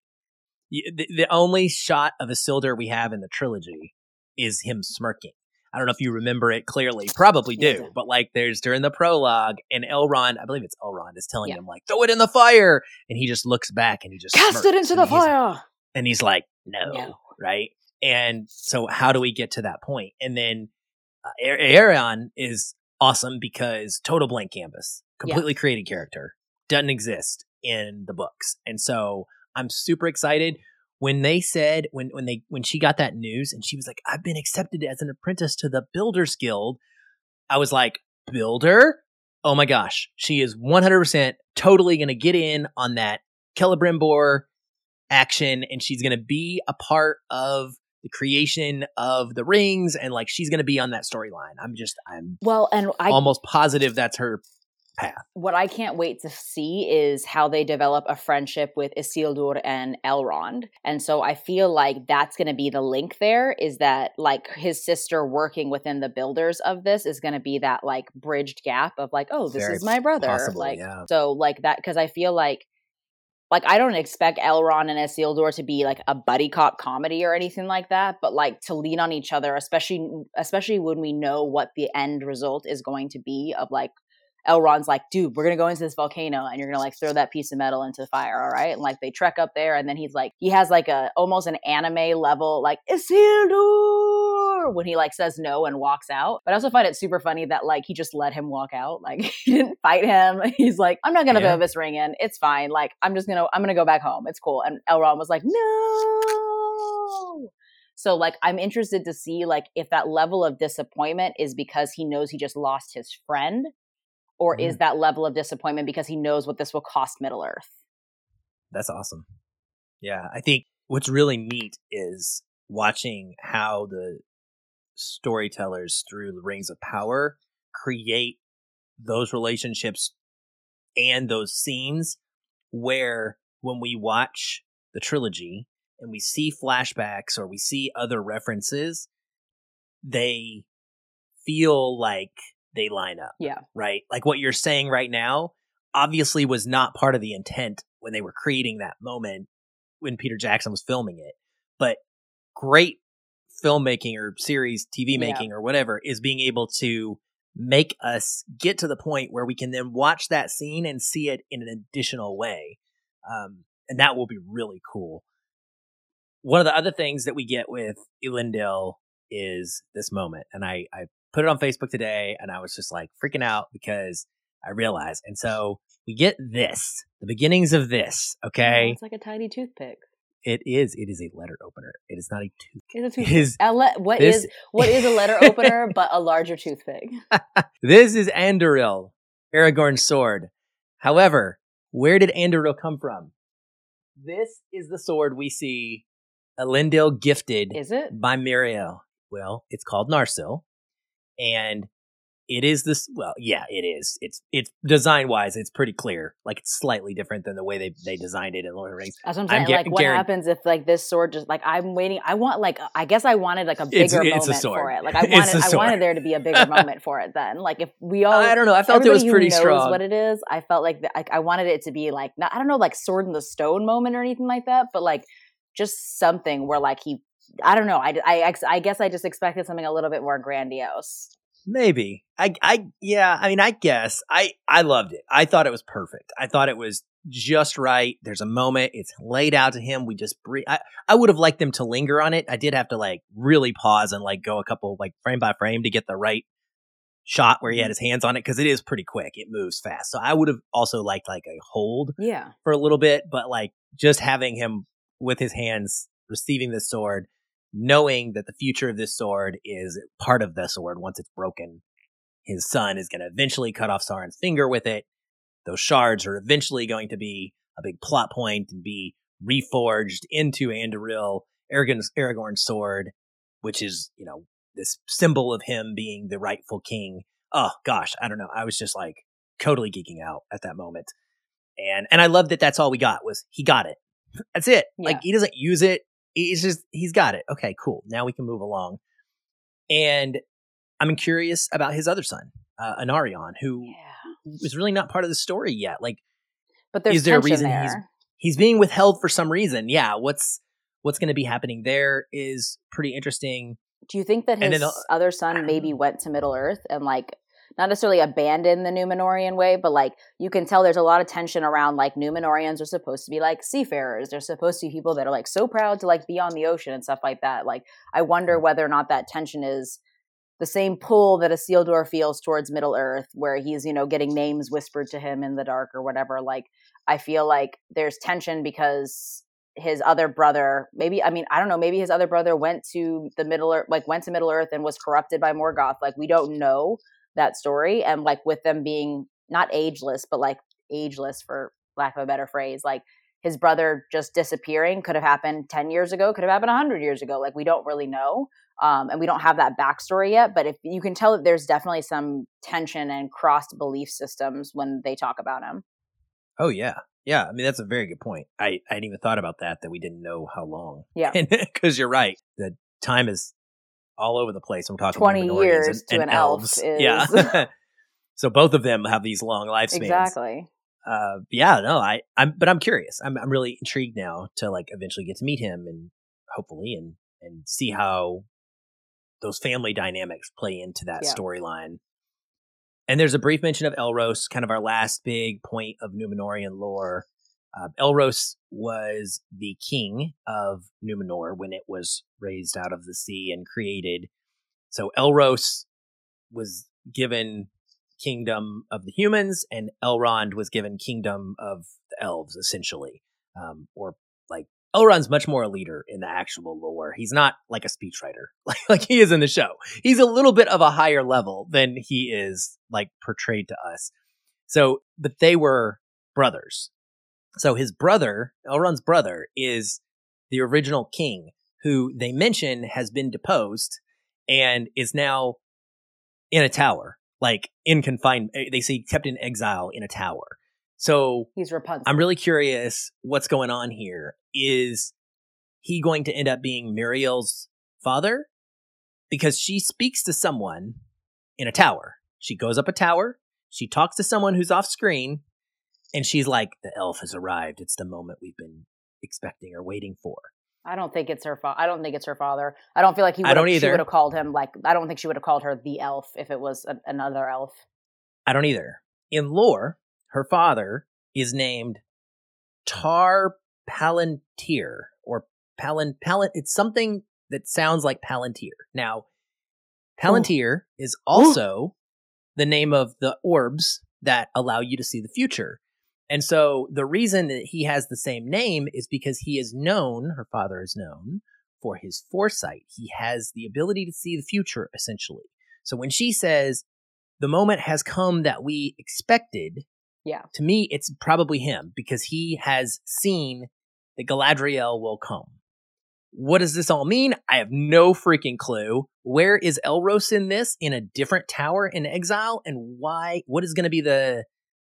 A: the, the only shot of Isildur we have in the trilogy is him smirking. I don't know if you remember it clearly. Probably do. Yeah. But like there's during the prologue and Elrond, I believe it's Elrond, is telling yeah. him like, throw it in the fire. And he just looks back and he just
B: cast it into the fire.
A: And he's like, no, no, right? And so how do we get to that point? And then uh, Eärien is awesome because total blank canvas, completely yeah. created character, doesn't exist in the books. And so I'm super excited when they said when when they when she got that news and she was like I've been accepted as an apprentice to the Builders Guild. I was like, "Builder? Oh my gosh, she is 100% totally going to get in on that Celebrimbor action and she's going to be a part of the creation of the rings and like she's going to be on that storyline. I'm just I'm
B: well, and I
A: almost positive that's her path.
B: What I can't wait to see is how they develop a friendship with Isildur and Elrond. And so I feel like that's going to be the link there is that like his sister working within the builders of this is going to be that like bridged gap of like, oh, this Very is my brother. Possible, like, yeah. so like that, cause I feel like like I don't expect Elrond and Isildur to be like a buddy cop comedy or anything like that, but like to lean on each other, especially especially when we know what the end result is going to be of like Elrond's like, dude, we're gonna go into this volcano and you're gonna like throw that piece of metal into the fire, all right? And like they trek up there and then he's like he has like a almost an anime level like Isildur when he like says no and walks out. But I also find it super funny that like he just let him walk out. Like (laughs) he didn't fight him. (laughs) He's like, I'm not gonna yeah. throw this ring in. It's fine. Like I'm just gonna I'm gonna go back home. It's cool. And Elrond was like, no. So like I'm interested to see like if that level of disappointment is because he knows he just lost his friend or mm. is that level of disappointment because he knows what this will cost Middle Earth?
A: That's awesome. Yeah, I think what's really neat is watching how the storytellers through the Rings of Power create those relationships and those scenes where when we watch the trilogy and we see flashbacks or we see other references, they feel like they line up.
B: Yeah.
A: Right? Like what you're saying right now obviously was not part of the intent when they were creating that moment when Peter Jackson was filming it. But great filmmaking or series TV making yeah. or whatever is being able to make us get to the point where we can then watch that scene and see it in an additional way. Um, and that will be really cool. One of the other things that we get with Elendil is this moment, and I, I put it on Facebook today and I was just like freaking out because I realized. And so we get this, the beginnings of this. Okay,
B: it's like a tiny toothpick.
A: It is. It is a letter opener. It is not a tooth.
B: It's a
A: It
B: toothpick. (laughs)
A: is
B: le- what
A: this-
B: is what is a letter (laughs) opener but a larger toothpick? (laughs)
A: This is Andúril, Aragorn's sword. However, where did Andúril come from? This is the sword we see Elendil gifted
B: Is it?
A: by Miriel. Well, it's called Narsil, and it is this. Well, yeah, it is. It's it's design wise, it's pretty clear. Like it's slightly different than the way they they designed it in Lord of the Rings.
B: That's what I'm
A: I'm
B: saying.
A: gar-
B: like, what happens if like this sword just like I'm waiting? I want like I guess I wanted like a bigger
A: it's a
B: moment
A: sword.
B: for it. Like I (laughs) wanted i wanted there to be a bigger moment for it. Then like if we all
A: I don't know. I felt it was pretty strong.
B: What it is, I felt like the, like I wanted it to be like not, I don't know like sword in the stone moment or anything like that, but like just something where like he I don't know. I I I guess I just expected something a little bit more grandiose.
A: Maybe. I I yeah, I mean I guess. I I loved it. I thought it was perfect. I thought it was just right. There's a moment, it's laid out to him. We just breathe. I, I would have liked them to linger on it. I did have to like really pause and like go a couple like frame by frame to get the right shot where he had mm-hmm. his hands on it because it is pretty quick. It moves fast. So I would have also liked like a hold
B: Yeah.
A: for a little bit, but like just having him with his hands receiving the sword, knowing that the future of this sword is part of the sword once it's broken. His son is going to eventually cut off Sauron's finger with it. Those shards are eventually going to be a big plot point and be reforged into Andúril, Aragorn's, Aragorn's sword, which is, you know, this symbol of him being the rightful king. Oh gosh, I don't know. I was just like totally geeking out at that moment. And and I love that that's all we got was he got it. That's it. Like he doesn't use it. He's just he's got it. Okay, cool. Now we can move along. And I'm curious about his other son, uh, Anarion, who
B: Yeah.
A: is really not part of the story yet. Like
B: But there's
A: Is there a reason
B: there.
A: he's- he's being withheld for some reason. Yeah, what's what's going to be happening there is pretty interesting.
B: Do you think that his
A: then, uh,
B: other son (clears throat) maybe went to Middle Earth and like not necessarily abandon the Numenorean way, but like you can tell there's a lot of tension around like Numenoreans are supposed to be like seafarers. They're supposed to be people that are like so proud to like be on the ocean and stuff like that. Like I wonder whether or not that tension is the same pull that Isildur feels towards Middle Earth, where he's, you know, getting names whispered to him in the dark or whatever. Like I feel like there's tension because his other brother maybe i mean i don't know maybe his other brother went to the middle earth like went to middle earth and was corrupted by morgoth like we don't know that story and like with them being not ageless but like ageless for lack of a better phrase like his brother just disappearing could have happened 10 years ago could have happened 100 years ago like we don't really know um, and we don't have that backstory yet but if you can tell that there's definitely some tension and crossed belief systems when they talk about him
A: Oh yeah, yeah. I mean that's a very good point. I I hadn't even thought about that. That we didn't know how long.
B: Yeah. (laughs)
A: because you're right. The time is all over the place. I'm talking
B: 20 years
A: and,
B: to
A: and
B: an elf (laughs) is-
A: Yeah. (laughs) so both of them have these long lifespans.
B: exactly
A: uh yeah no i i'm but i'm curious i'm i'm really intrigued now to like eventually get to meet him and hopefully and and see how those family dynamics play into that
B: Yeah.
A: storyline and there's a brief mention of elros kind of our last big point of numenorean lore uh, elros was the king of numenor when it was raised out of the sea and created so elros was given kingdom of the humans, and Elrond was given kingdom of the elves, essentially. Um, or like Elrond's much more a leader in the actual lore. He's not like a speechwriter, (laughs) like like he is in the show. He's a little bit of a higher level than he is like portrayed to us. So, but they were brothers. So his brother, Elrond's brother, is the original king, who they mention has been deposed and is now in a tower, like in confinement. Eh, they say kept in exile in a tower. So
B: he's rapunzel
A: I'm really curious what's going on here. Is he going to end up being Miriel's father? Because she speaks to someone in a tower. She goes up a tower, she talks to someone who's off screen, and she's like, The elf has arrived. It's the moment we've been expecting or waiting for.
B: I don't think it's her. Fa- I don't think it's her father. I don't feel like he.
A: I
B: Would
A: don't
B: have, She
A: either.
B: would have called him like. I don't think she would have called her the elf if it was a, another elf.
A: I don't either. In lore, her father is named Tar Palantir or Palan Palan. It's something that sounds like Palantir. Now, Palantir is also the name of the orbs that allow you to see the future. And so the reason that he has the same name is because he is known, her father is known for his foresight. He has the ability to see the future, essentially. So when she says, the moment has come that we expected,
B: yeah.
A: To me, it's probably him because he has seen that Galadriel will come. What does this all mean? I have no freaking clue. Where is Elros in this? In a different tower in exile? And why? What is going to be the,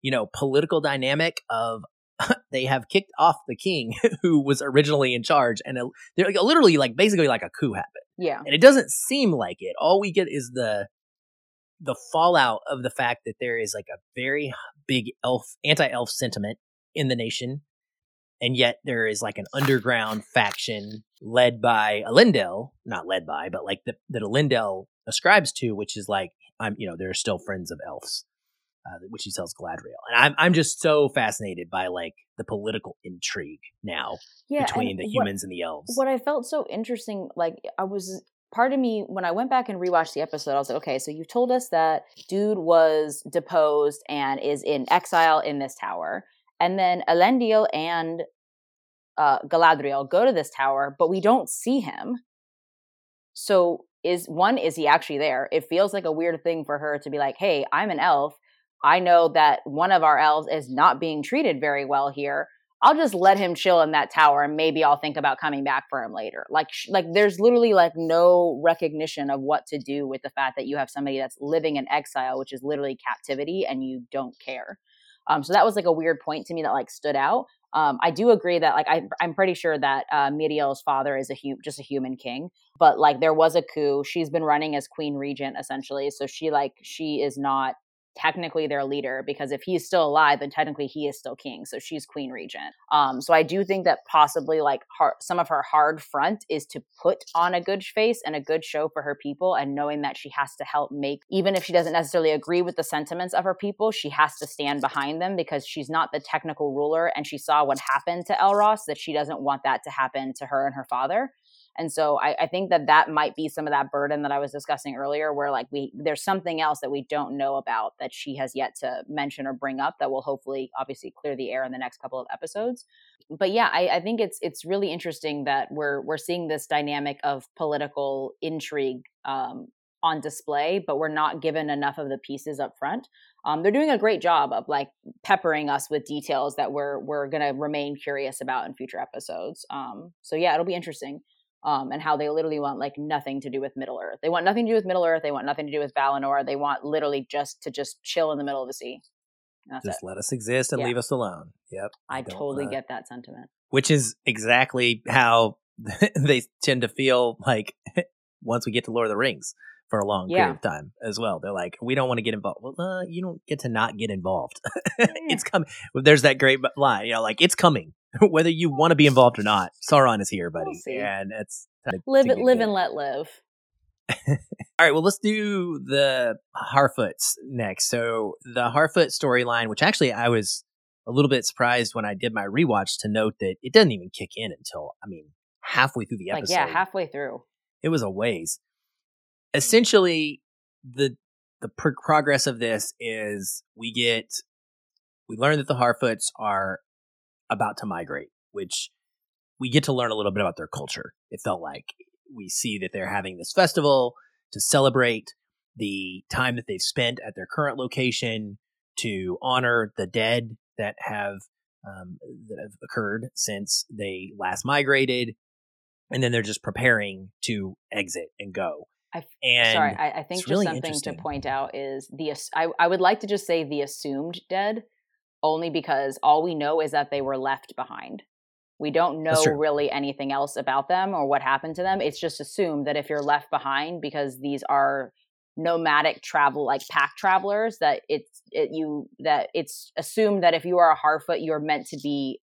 A: you know, political dynamic of (laughs) they have kicked off the king (laughs) who was originally in charge and they're like, literally like basically like a coup happened.
B: Yeah.
A: And it doesn't seem like it. All we get is the the fallout of the fact that there is like a very big elf anti-elf sentiment in the nation and yet there is like an underground faction led by Elendil, not led by, but like the, that Elendil ascribes to, which is like I'm, you know, they're still friends of elves, uh, which he tells Galadriel, and I'm I'm just so fascinated by like the political intrigue now yeah, between the humans
B: what,
A: and the elves.
B: What I felt so interesting, like I was part of me when I went back and rewatched the episode, I was like, okay, so you've told us that dude was deposed and is in exile in this tower. And then Elendil and uh, Galadriel go to this tower, but we don't see him. So is one, is he actually there? It feels like a weird thing for her to be like, hey, I'm an elf. I know that one of our elves is not being treated very well here. I'll just let him chill in that tower and maybe I'll think about coming back for him later. Like like there's literally like no recognition of what to do with the fact that you have somebody that's living in exile, which is literally captivity and you don't care. Um, so that was like a weird point to me that like stood out. Um, I do agree that like I, I'm pretty sure that uh, Míriel's father is a hu- just a human king, but like there was a coup. She's been running as queen regent essentially, so she like she is not technically their leader because if he's still alive then technically he is still king so she's queen regent. Um so i do think that possibly like her, some of her hard front is to put on a good face and a good show for her people and knowing that she has to help make even if she doesn't necessarily agree with the sentiments of her people she has to stand behind them because she's not the technical ruler and she saw what happened to elros that she doesn't want that to happen to her and her father and so I, I, think that that might be some of that burden that I was discussing earlier, where like we there's something else that we don't know about that she has yet to mention or bring up that will hopefully obviously clear the air in the next couple of episodes. But yeah, I, I think it's it's really interesting that we're we're seeing this dynamic of political intrigue um, on display, but we're not given enough of the pieces up front. Um, they're doing a great job of like peppering us with details that we're we're gonna remain curious about in future episodes. Um, so yeah, it'll be interesting um, and how they literally want like nothing to do with Middle Earth. They want nothing to do with Middle Earth. They want nothing to do with Valinor. They want literally just to just chill in the middle of the sea.
A: just it. let us exist and yeah. leave us alone. Yep.
B: I totally get that sentiment.
A: Which is exactly how (laughs) they tend to feel like (laughs) once we get to Lord of the Rings for a long yeah. period of time as well. They're like, we don't want to get involved. Well, uh, you don't get to not get involved. (laughs) it's coming. There's that great line, you know, like it's coming. (laughs) whether you want to be involved or not. Sauron is here, buddy, we'll and it's
B: live it, live and let live. (laughs)
A: All right, well, let's do the Harfoots next. So the Harfoot storyline, which actually I was a little bit surprised when I did my rewatch to note that it doesn't even kick in until I mean halfway through the episode.
B: Like, yeah, halfway through.
A: It was a ways. Essentially, the the progress of this is we get we learn that the Harfoots are about to migrate, which we get to learn a little bit about their culture. It felt like we see that they're having this festival to celebrate the time that they've spent at their current location to honor the dead that have um, that have occurred since they last migrated, and then they're just preparing to exit and go.
B: I, and sorry, I, I think just really something to point out is the I, I would like to just say the assumed dead only because all we know is that they were left behind. We don't know really anything else about them or what happened to them. It's just assumed that if you're left behind because these are nomadic travel like pack travelers that it's it, you that it's assumed that if you are a Harfoot you're meant to be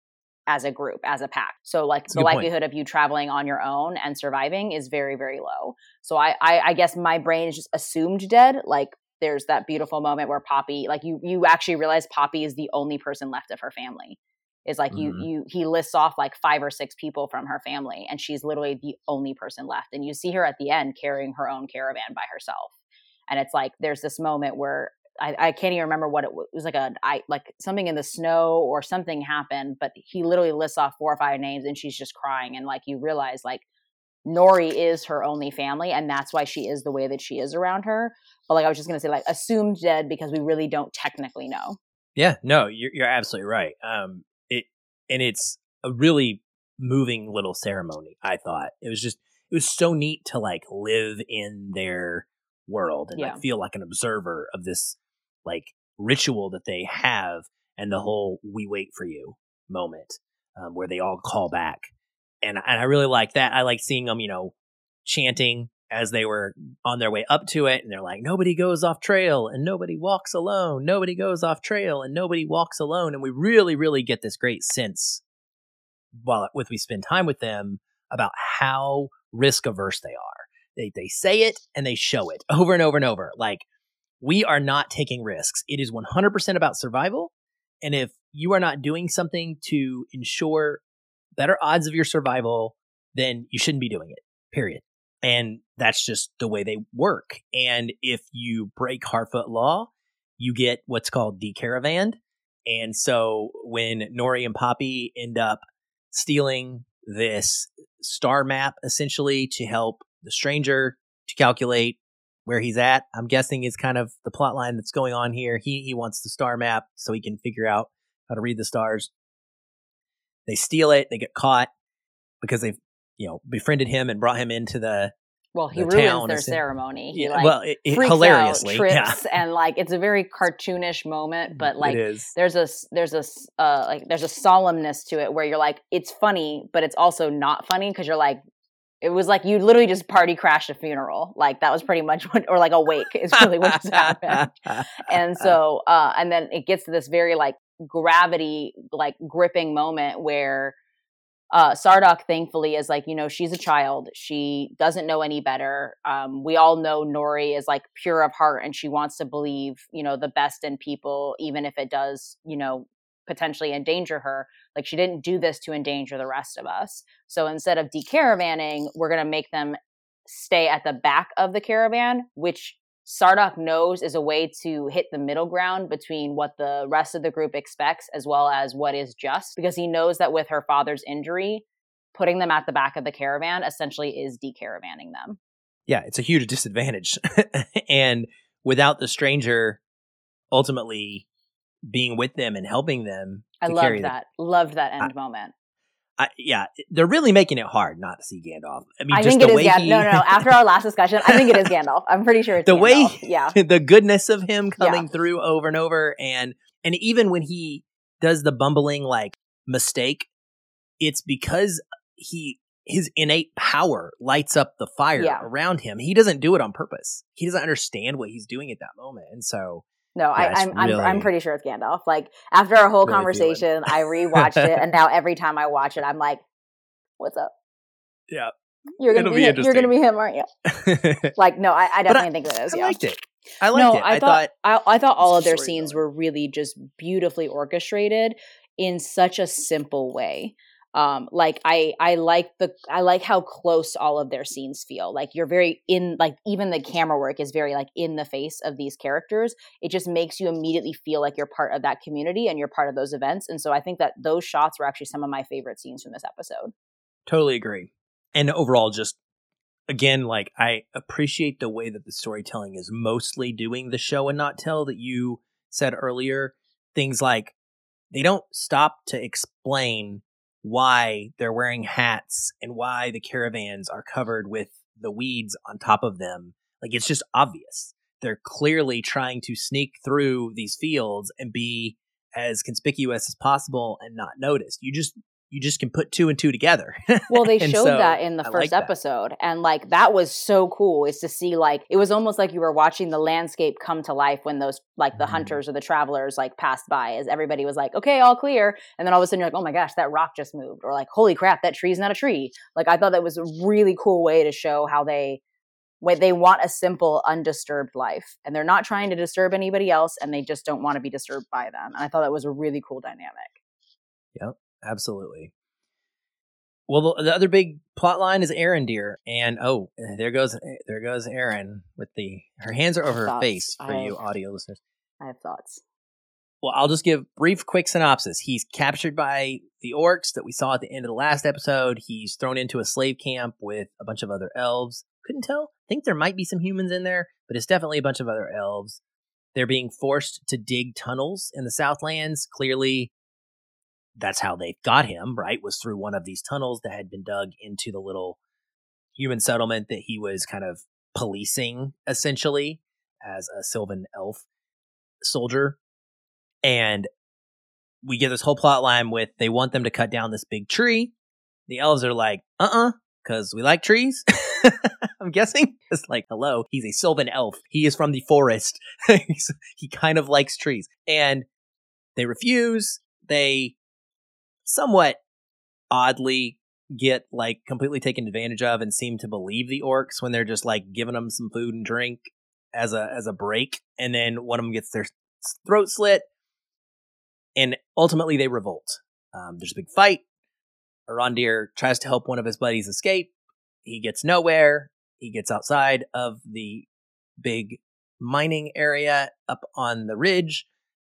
B: as a group as a pack so like That's the likelihood point. of you traveling on your own and surviving is very very low so I, I i guess my brain is just assumed dead like there's that beautiful moment where Poppy, like you, you actually realize Poppy is the only person left of her family. Is like mm-hmm. you, you, he lists off like five or six people from her family, and she's literally the only person left. And you see her at the end carrying her own caravan by herself. And it's like there's this moment where I, I can't even remember what it was. It was like a I like something in the snow or something happened, but he literally lists off four or five names and she's just crying and like you realize like Nori is her only family and that's why she is the way that she is around her. But like I was just gonna say like assumed dead because we really don't technically know.
A: Yeah, no, you're you're absolutely right. Um it and it's a really moving little ceremony, I thought. It was just it was so neat to like live in their world and
B: Yeah.
A: like feel like an observer of this like ritual that they have and the whole we wait for you moment um, where they all call back and, and i really like that i like seeing them you know chanting as they were on their way up to it and they're like nobody goes off trail and nobody walks alone. Nobody goes off trail and nobody walks alone. And we really really get this great sense while with we spend time with them about how risk averse they are. They they say it and they show it over and over and over. Like we are not taking risks. It is 100% about survival and if you are not doing something to ensure better odds of your survival then you shouldn't be doing it period and that's just the way they work and if you break harfoot law you get what's called decaravaned and so when nori and poppy end up stealing this star map essentially to help the stranger to calculate where he's at. I'm guessing is kind of the plot line that's going on here. He he wants the star map so he can figure out how to read the stars. They steal it, they get caught because they've, you know, befriended him and brought him into the
B: Well, he
A: The
B: ruins their ceremony. He
A: yeah,
B: like
A: well, it, it- hilariously.
B: out,
A: yeah.
B: trips, and like it's a very cartoonish moment, but like there's a there's a uh like there's a solemnness to it where you're like it's funny but it's also not funny because you're like it was like you literally just party crashed a funeral like that was pretty much what or like a wake is really what just happened and so uh and then it gets to this very like gravity like gripping moment where uh thankfully is like you know she's a child. She doesn't know any better. Um we all know Nori is like pure of heart and she wants to believe you know the best in people even if it does you know potentially endanger her. Like she didn't do this to endanger the rest of us. So instead of decaravanning we're going to make them stay at the back of the caravan which Sadoc knows is a way to hit the middle ground between what the rest of the group expects as well as what is just because he knows that with her father's injury, putting them at the back of the caravan essentially is decaravanning them.
A: yeah, it's a huge disadvantage. (laughs) and without the stranger ultimately being with them and helping them,
B: I
A: carry
B: loved
A: the-
B: that. Loved that end moment.
A: I, yeah, they're really making it hard not to see Gandalf. I mean,
B: I
A: just
B: think
A: the
B: it is Gandalf.
A: he,
B: No, no, no. (laughs) After our last discussion, I think it is Gandalf. I'm pretty sure it's
A: The way-
B: Yeah. (laughs)
A: the goodness of him
B: Yeah.
A: coming through over and over, and and even when he does the bumbling like mistake, it's because he his innate power lights up the fire
B: Yeah.
A: around him. He doesn't do it on purpose. He doesn't understand what he's doing at that moment, and so
B: No,
A: Yeah,
B: I, I'm, I'm I'm pretty sure it's Gandalf. Like after our whole
A: Really
B: conversation, I (laughs) rewatched it, and now every time I watch it, I'm like, "What's up?
A: Yeah.
B: you're gonna
A: It'll
B: be,
A: be
B: him. you're gonna be him, aren't you?" (laughs) Like, no, I, I definitely think it is.
A: I
B: yeah.
A: liked it. I liked
B: no,
A: it.
B: I,
A: I,
B: thought, I, I thought all of their scenes were really just beautifully orchestrated in such a simple way. Um, like I, I like the, I like how close all of their scenes feel. Like you're very in, like even the camera work is very like in the face of these characters. It just makes you immediately feel like you're part of that community and you're part of those events. And so I think that those shots were actually some of my favorite scenes from this episode.
A: Totally agree. And overall, just again, like I appreciate the way that the storytelling is mostly doing the show and not tell that you said earlier. Things like they don't stop to explain why they're wearing hats and why the caravans are covered with the weeds on top of them. Like it's just obvious. They're clearly trying to sneak through these fields and be as conspicuous as possible and not noticed. You just you just can put two and two together. (laughs)
B: Well, they showed
A: so,
B: that in the first
A: like that.
B: episode, and like that was so cool. Is to see like it was almost like you were watching the landscape come to life when those like the
A: Mhm.
B: hunters or the travelers like passed by, as everybody was like, "Okay, all clear," and then all of a sudden you're like, "Oh my gosh, that rock just moved," or like, "Holy crap, that tree's not a tree." Like I thought that was a really cool way to show how they when they want a simple, undisturbed life, and they're not trying to disturb anybody else, and they just don't want to be disturbed by them. And I thought that was a really cool dynamic.
A: Absolutely. Well, the, the other big plot line is Arondir, and oh, there goes there goes Aaron with the her hands are over her face for
B: I-
A: you audio listeners.
B: I have thoughts.
A: Well, I'll just give brief, quick synopsis. He's captured by the orcs that we saw at the end of the last episode. He's thrown into a slave camp with a bunch of other elves. Couldn't tell. Think there might be some humans in there, but it's definitely a bunch of other elves. They're being forced to dig tunnels in the Southlands. Clearly, that's how they got him, right? Was through one of these tunnels that had been dug into the little human settlement that he was kind of policing, essentially, as a Sylvan elf soldier. And we get this whole plot line with they want them to cut down this big tree. The elves are like, uh uh-uh, uh, because we like trees. (laughs) I'm guessing. It's like, hello, he's a Sylvan elf. He is from the forest. (laughs) he kind of likes trees. And they refuse. They somewhat oddly get like completely taken advantage of and seem to believe the orcs when they're just like giving them some food and drink as a as a break and then one of them gets their throat slit and ultimately they revolt. Um, there's a big fight. Arondir tries to help one of his buddies escape. He gets nowhere. He gets outside of the big mining area up on the ridge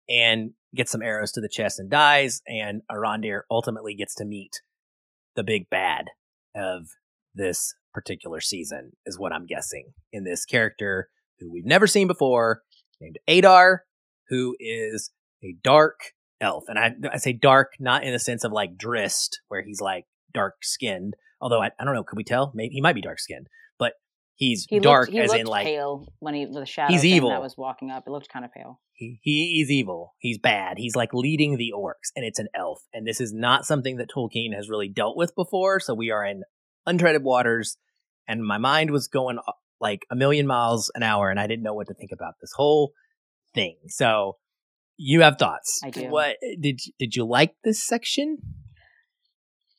A: and gets some arrows to the chest and dies and Arondir ultimately gets to meet the big bad of this particular season, is what I'm guessing, in this character who we've never seen before, named Adar, who is a dark elf. And I, I say dark not in the sense of like drist, where he's like dark skinned, although I, I don't know, could we tell? Maybe he might be dark skinned, but he's
B: he
A: dark
B: looked, he
A: as
B: in
A: like
B: pale when he the shadow
A: he's evil.
B: that was walking up. It looked kind of pale.
A: He, he he's evil. He's bad. He's like leading the orcs, and it's an elf. And this is not something that Tolkien has really dealt with before. So we are in untreaded waters, and my mind was going uh, like a million miles an hour, and I didn't know what to think about this whole thing. So you have thoughts.
B: I do.
A: What did did you like this section?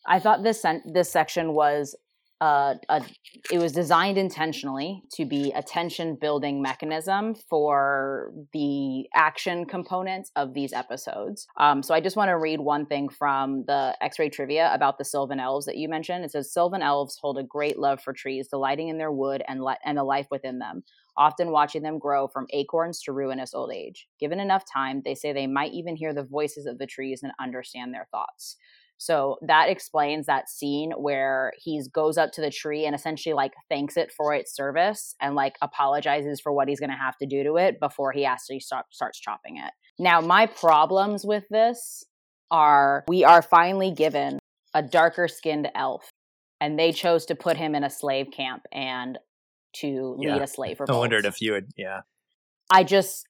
B: I thought this this section was uh, a, it was designed intentionally to be a tension building mechanism for the action components of these episodes. Um, so I just want to read one thing from the X ray trivia about the Sylvan elves that you mentioned. It says Sylvan elves hold a great love for trees, delighting in their wood and, and the life within them, often watching them grow from acorns to ruinous old age. Given enough time, they say they might even hear the voices of the trees and understand their thoughts. So that explains that scene where he goes up to the tree and essentially like thanks it for its service and like apologizes for what he's going to have to do to it before he actually start, starts chopping it. Now, my problems with this are we are finally given a darker skinned elf and they chose to put him in a slave camp and to lead a slave
A: I wondered if you would. Yeah.
B: I just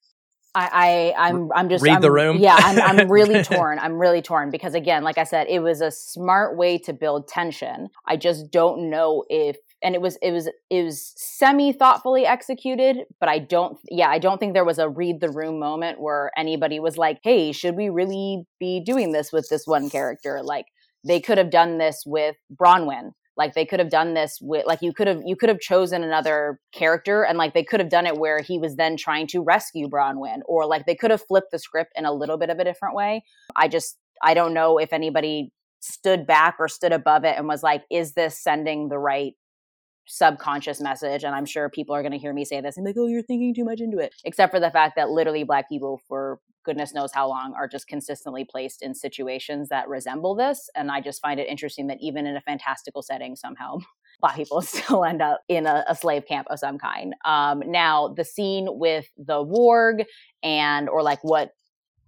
B: I, I I'm I'm just
A: Read
B: I'm,
A: the room?
B: Yeah, I'm I'm (laughs) really torn. I'm really torn because again, like I said, it was a smart way to build tension. I just don't know if and it was it was it was semi thoughtfully executed, but I don't yeah, I don't think there was a read the room moment where anybody was like, "Hey, should we really be doing this with this one character?" Like they could have done this with Bronwyn like they could have done this with like you could have you could have chosen another character and like they could have done it where he was then trying to rescue Bronwyn or like they could have flipped the script in a little bit of a different way. I just I don't know if anybody stood back or stood above it and was like is this sending the right subconscious message and i'm sure people are going to hear me say this and be like oh you're thinking too much into it except for the fact that literally black people for goodness knows how long are just consistently placed in situations that resemble this and i just find it interesting that even in a fantastical setting somehow (laughs) black people (laughs) still end up in a, a slave camp of some kind. Um, now the scene with the warg and or like what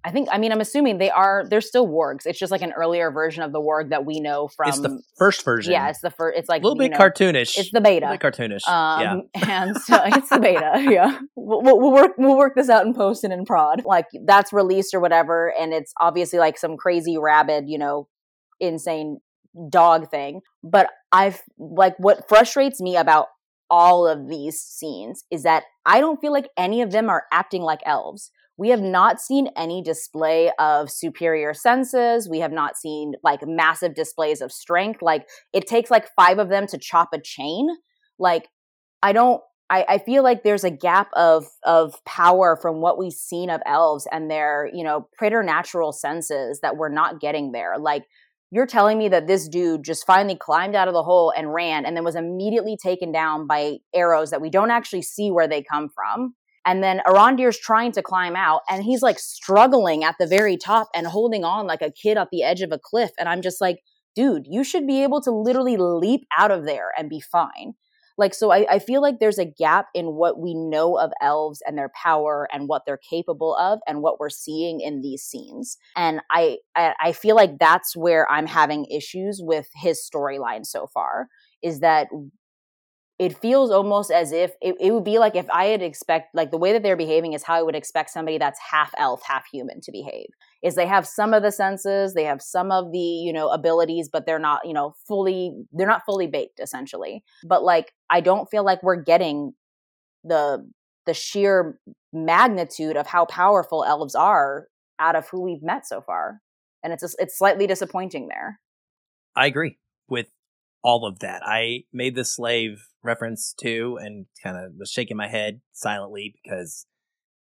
B: I think I mean I'm assuming they are they're still wargs. It's just like an earlier version of the warg that we know from
A: it's the first version.
B: Yeah, it's the first it's like
A: a little bit
B: know,
A: cartoonish.
B: It's the beta.
A: A little bit cartoonish.
B: Um,
A: yeah. (laughs)
B: and so it's the beta. (laughs) Yeah, we'll, we'll, we'll work we'll work this out in post and in prod. Like that's released or whatever, and it's obviously like some crazy rabid, you know, insane dog thing. But I've like what frustrates me about all of these scenes is that I don't feel like any of them are acting like elves. We have not seen any display of superior senses. We have not seen like massive displays of strength. Like it takes like five of them to chop a chain. Like I don't I, I feel like there's a gap of of power from what we've seen of elves and their, you know, preternatural senses that we're not getting there. Like you're telling me that this dude just finally climbed out of the hole and ran and then was immediately taken down by arrows that we don't actually see where they come from And then Arondir's trying to climb out and he's like struggling at the very top and holding on like a kid at the edge of a cliff. And I'm just like, dude, you should be able to literally leap out of there and be fine. Like, so I, I feel like there's a gap in what we know of elves and their power and what they're capable of and what we're seeing in these scenes. And I, I, I feel like that's where I'm having issues with his storyline so far is that it feels almost as if it, it, would be like if I had expect like the way that they're behaving is how I would expect somebody that's half elf, half human to behave. Is they have some of the senses, they have some of the, you know, abilities, but they're not, you know, fully they're not fully baked essentially. But like I don't feel like we're getting the the sheer magnitude of how powerful elves are out of who we've met so far. And it's just, it's slightly disappointing there.
A: I agree with all of that. I made the slave reference to and kind of was shaking my head silently because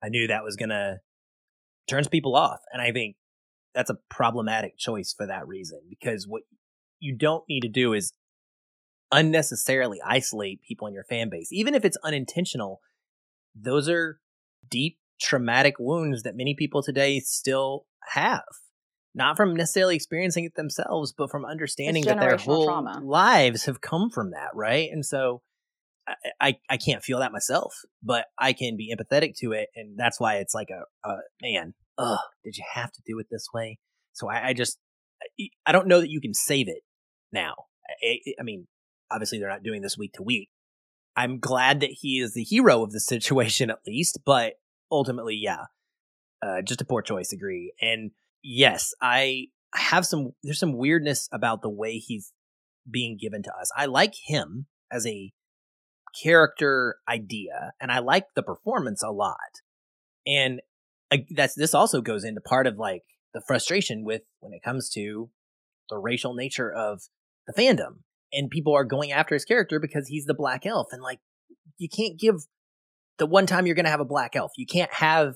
A: I knew that was going to turns people off. And I think that's a problematic choice for that reason because what you don't need to do is unnecessarily isolate people in your fan base. Even if it's unintentional, those are deep traumatic wounds that many people today still have not from necessarily experiencing it themselves, but from understanding that their whole trauma. lives have come from that, right? And so I, I, I can't feel that myself, but I can be empathetic to it, and that's why it's like a, a man. Ugh, did you have to do it this way? So I, I just I don't know that you can save it now. I, I mean, obviously they're not doing this week to week. I'm glad that he is the hero of the situation at least, but ultimately, yeah, uh, just a poor choice. Agree and yes, I have some, there's some weirdness about the way he's being given to us. I like him as a character idea and I like the performance a lot. And that's, this also goes into part of like the frustration with when it comes to the racial nature of the fandom and people are going after his character because he's the black elf and like you can't give the one time you're going to have a black elf you can't have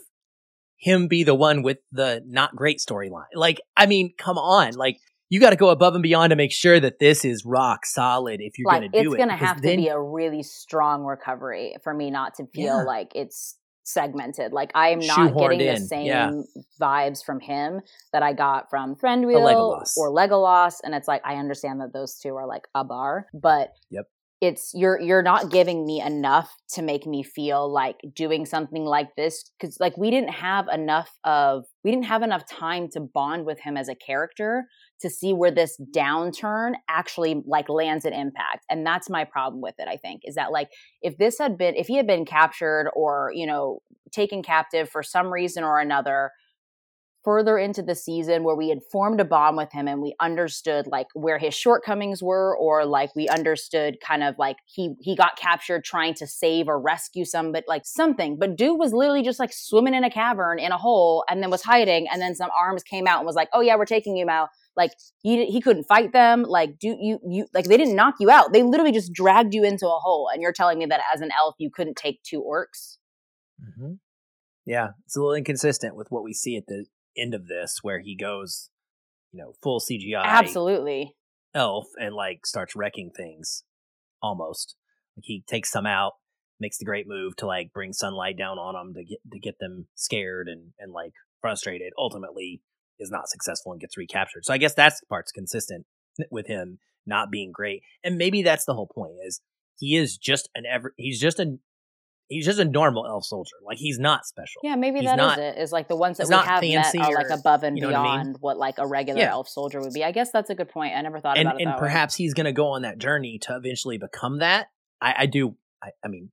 A: him be the one with the not great storyline. Like, I mean, come on. Like, you got to go above and beyond to make sure that this is rock solid if you're like, going to do
B: it. It's going to have then, to be a really strong recovery for me not to feel yeah. like it's segmented. Like I am not getting in. the same yeah. vibes from him that I got from Thranduil Legolas. or Legolas. And it's like I understand that those two are like a bar, but
A: yep
B: it's you're you're not giving me enough to make me feel like doing something like this because like we didn't have enough of we didn't have enough time to bond with him as a character to see where this downturn actually like lands an impact and that's my problem with it i think is that like if this had been if he had been captured or you know taken captive for some reason or another further into the season where we had formed a bond with him and we understood like where his shortcomings were or like we understood kind of like he he got captured trying to save or rescue some but like something. But dude was literally just like swimming in a cavern in a hole and then was hiding and then some arms came out and was like oh yeah we're taking you out like he he couldn't fight them. Like do you you like they didn't knock you out. They literally just dragged you into a hole and you're telling me that as an elf you couldn't take two orcs?
A: Mm-hmm. yeah it's a little inconsistent with what we see at the end of this where he goes, you know, full CGI.
B: Absolutely.
A: Elf and like starts wrecking things almost. Like he takes some out, makes the great move to like bring sunlight down on them to get to get them scared and and like frustrated. Ultimately is not successful and gets recaptured. So I guess that's part's consistent (laughs) with him not being great. And maybe that's the whole point is he is just an ever he's just a he's just a normal elf soldier. Like he's not special.
B: Yeah, maybe he's that not, is it. Is like the ones that we have met are like above and you know beyond what, I mean? what, like a regular yeah. elf soldier would be. I guess that's a good point. I never thought
A: and,
B: about it.
A: And perhaps way. he's going to go on that journey to eventually become that. I, I do. I, I, mean,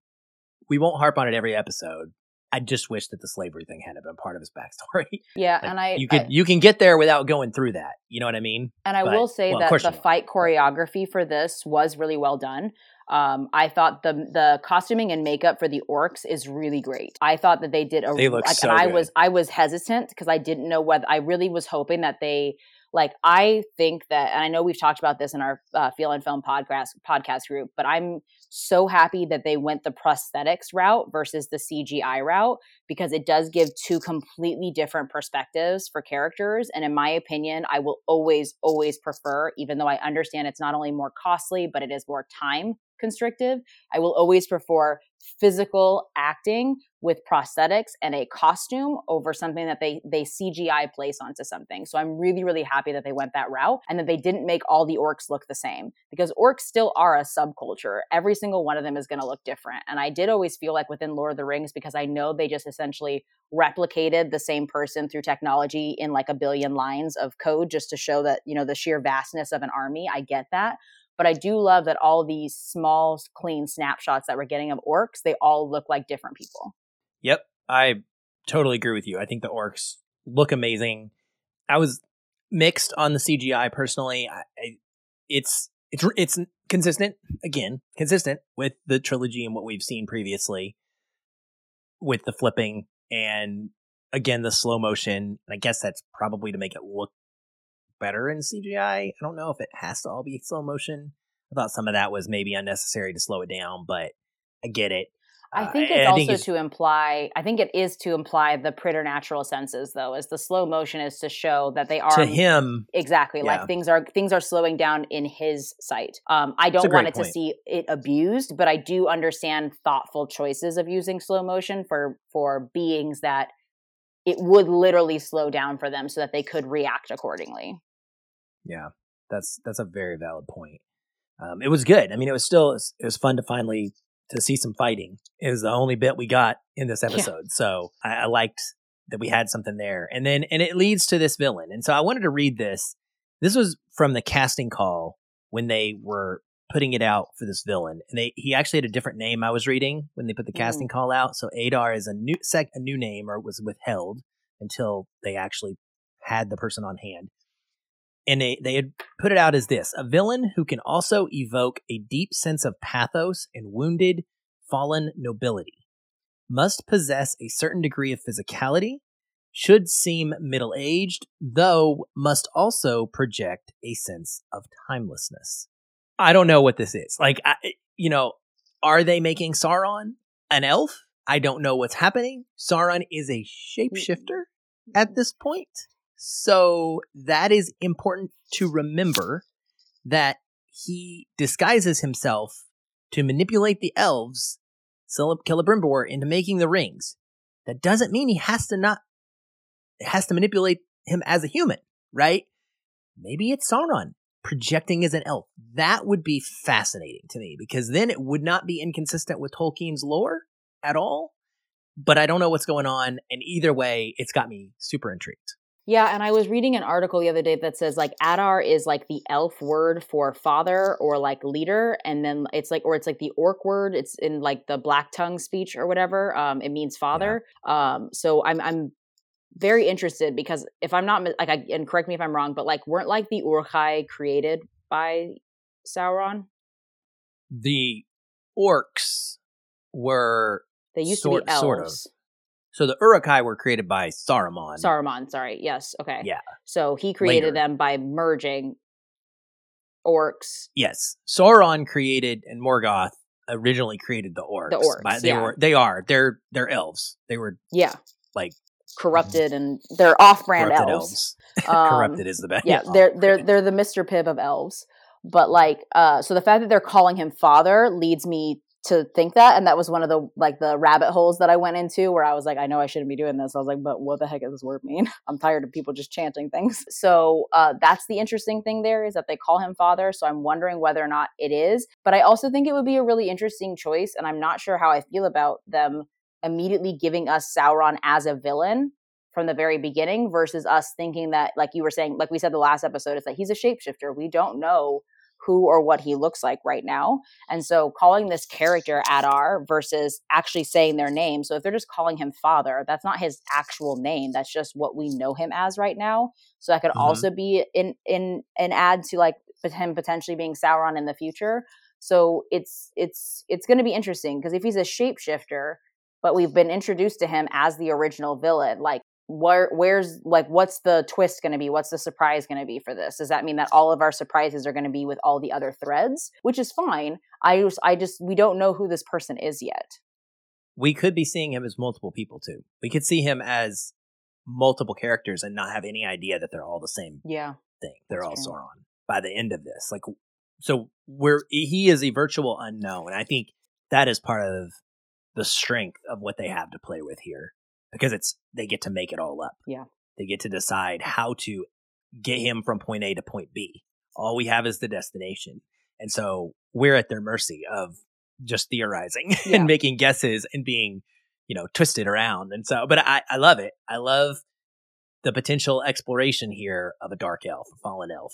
A: we won't harp on it every episode. I just wish that the slavery thing hadn't been part of his backstory.
B: Yeah, (laughs)
A: like,
B: and I
A: you could you can get there without going through that. You know what I mean?
B: And I but, will say well, that the fight choreography for this was really well done. Um, I thought the the costuming and makeup for the orcs is really great. I thought that they did a.
A: They look like, so
B: and
A: I
B: was I was hesitant because I didn't know whether I really was hoping that they like I think that, and I know we've talked about this in our uh, Feel and Film podcast podcast group, but I'm so happy that they went the prosthetics route versus the CGI route because it does give two completely different perspectives for characters. And in my opinion, I will always, always prefer, even though I understand it's not only more costly, but it is more time constrictive. I will always prefer physical acting with prosthetics and a costume over something that they they CGI place onto something. So I'm really really happy that they went that route and that they didn't make all the orcs look the same because orcs still are a subculture. Every single one of them is going to look different. And I did always feel like within Lord of the Rings because I know they just essentially replicated the same person through technology in like a billion lines of code just to show that, you know, the sheer vastness of an army. I get that. But I do love that all these small, clean snapshots that we're getting of orcs, they all look like different people.
A: Yep. I totally agree with you. I think the orcs look amazing. I was mixed on the CGI personally. I, I, it's it's it's consistent again, consistent with the trilogy and what we've seen previously with the flipping and again the slow motion. And I guess that's probably to make it look better in CGI. I don't know if it has to all be slow motion. I thought some of that was maybe unnecessary to slow it down, but I get it.
B: I uh, think it's uh, also think it's, to imply. I think it is to imply the preternatural senses, though, as the slow motion is to show that they are
A: to him
B: exactly yeah. like things are things are slowing down in his sight. Um, I don't want it point. to see it abused, but I do understand thoughtful choices of using slow motion for for beings that it would literally slow down for them so that they could react accordingly.
A: Yeah, that's that's a very valid point. Um, it was good. I mean, it was still it was fun to finally to see some fighting. It was the only bit we got in this episode, yeah. so I, I liked that we had something there. And then and it leads to this villain. And so I wanted to read this. This was from the casting call when they were putting it out for this villain. And they he actually had a different name I was reading when they put the mm. casting call out. So Adar is a new sec a new name or was withheld until they actually had the person on hand and they, they had put it out as this a villain who can also evoke a deep sense of pathos and wounded, fallen nobility, must possess a certain degree of physicality, should seem middle aged, though must also project a sense of timelessness. I don't know what this is. Like, I, eh, you know, are they making Sauron an elf? I don't know what's happening. Sauron is a mm, shapeshifter mm, at this point. So that is important to remember that he disguises himself to manipulate the elves, Celebrimbor, into making the rings. That doesn't mean he has to not has to manipulate him as a human, right? Maybe it's Sauron projecting as an elf. That would be fascinating to me because then it would not be inconsistent with Tolkien's lore at all. But I don't know what's going on, and either way, it's got me super intrigued.
B: Yeah, and I was reading an article the other day that says like Adar is like the elf word for father or like leader, and then it's like or it's like the orc word. It's in like the black tongue speech or whatever. Um, it means father. Yeah. Um, so I'm I'm very interested because if I'm not like I and correct me if I'm wrong, but like weren't like the Uruk-hai created by Sauron?
A: The orcs were
B: they used sort, to be elves. Sort of.
A: So the Uruk-hai were created by Saruman.
B: Saruman, sorry. Yes. Okay.
A: Yeah.
B: So he created Later. them by merging orcs.
A: Yes. Sauron created and Morgoth originally created the orcs.
B: The orcs. By,
A: they
B: yeah.
A: were they are. They're they're elves. They were
B: Yeah.
A: Like
B: corrupted and they're off-brand elves. elves. (laughs)
A: Um, corrupted is the best.
B: Yeah, (laughs) they're they're they're the Mr. Pibb of elves. But like uh so the fact that they're calling him father leads me to think that and that was one of the like the rabbit holes that i went into where i was like i know i shouldn't be doing this. I was like but what the heck does this word mean? (laughs) I'm tired of people just chanting things. (laughs) So uh, that's the interesting thing there is that they call him father so i'm wondering whether or not it is but i also think it would be a really interesting choice and i'm not sure how i feel about them immediately giving us sauron as a villain from the very beginning versus us thinking that like you were saying like we said the last episode is that he's a shapeshifter. We don't know who or what he looks like right now. And so calling this character Adar versus actually saying their name. So if they're just calling him father, that's not his actual name. That's just what we know him as right now. So that could mm-hmm. also be in in an add to like him potentially being Sauron in the future. So it's it's it's going to be interesting because if he's a shapeshifter, but we've been introduced to him as the original villain, like where where's like what's the twist going to be? What's the surprise going to be for this? Does that mean that all of our surprises are going to be with all the other threads? Which is fine. I just i just we don't know who this person is yet.
A: We could be seeing him as multiple people too. We could see him as multiple characters and not have any idea that they're all the same
B: yeah.
A: thing they're all true. sauron by the end of this. Like so we're he is a virtual unknown. I think that is part of the strength of what they have to play with here because it's they get to make it all up.
B: Yeah.
A: They get to decide how to get him from point A to point B. All we have is the destination. And so we're at their mercy of just theorizing (laughs)
B: Yeah.
A: and making guesses and being, you know, twisted around. And so, but I, I love it. I love the potential exploration here of a dark elf, a fallen elf.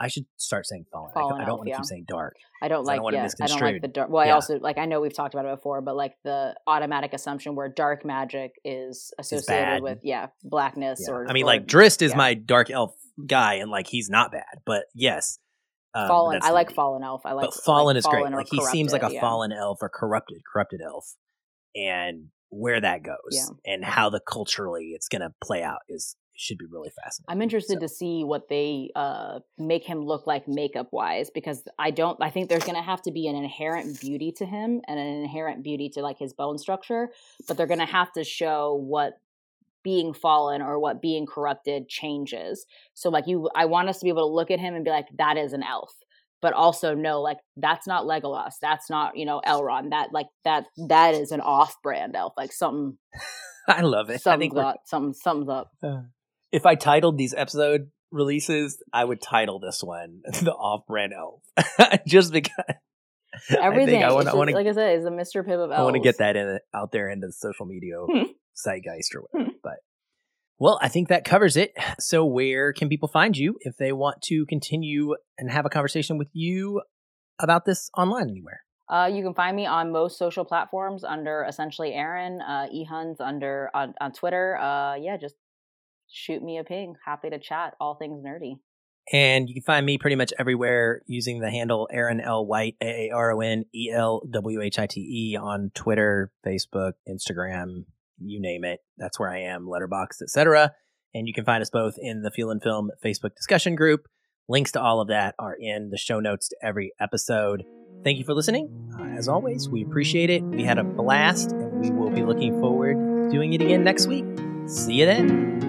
A: I should start saying fallen. I-
B: Fallen
A: I, don't want to
B: yeah.
A: keep saying dark.
B: I don't
A: 'Cause I
B: like
A: don't
B: yeah, I don't like the dark. Well, I
A: Yeah.
B: also like I know we've talked about it before, but like the automatic assumption where dark magic is associated with yeah blackness or
A: I mean,
B: or
A: like Drizzt is my dark elf guy, and like he's not bad, but yes, um,
B: fallen. I like fallen elf. I like
A: but fallen
B: like
A: is great.
B: Fallen or
A: Like he seems like a fallen elf or corrupted, corrupted elf, and where that goes and how the culturally it's going to play out is should be really fascinating.
B: I'm interested
A: So,
B: to see what they uh, make him look like makeup wise because I don't. I think there's going to have to be an inherent beauty to him and an inherent beauty to like his bone structure, but they're going to have to show what being fallen or what being corrupted changes. So like you, I want us to be able to look at him and be like, that is an elf. But also know, like that's not Legolas. That's not you know Elrond. That like that that is an off-brand elf. Like something, (laughs)
A: I love it. I think
B: up. Something, something's up.
A: If I titled these episode releases, I would title this one (laughs) "The Off-Brand Elf," (laughs) just because (laughs)
B: Everything.
A: I, think I want to
B: just-
A: want to
B: like I said, is the Mr. Pibb of elves.
A: I want to get that in out there into the social media
B: Hmm.
A: zeitgeist or whatever. But well, I think that covers it. (sighs) So where can people find you if they want to continue and have a conversation with you about this online anywhere?
B: Uh, you can find me on most social platforms under essentially Aaron. Uh, eHuns under on, on Twitter. Uh, yeah, just shoot me a ping. Happy to chat all things nerdy.
A: And you can find me pretty much everywhere using the handle Aaron L. White, A A R O N E L W H I T E on Twitter, Facebook, Instagram, you name it. That's where I am, Letterboxd, etc. And you can find us both in the Feel and Film Facebook discussion group. Links to all of that are in the show notes to every episode. Thank you for listening. Uh, as always, we appreciate it. We had a blast, and we will be looking forward to doing it again next week. See you then.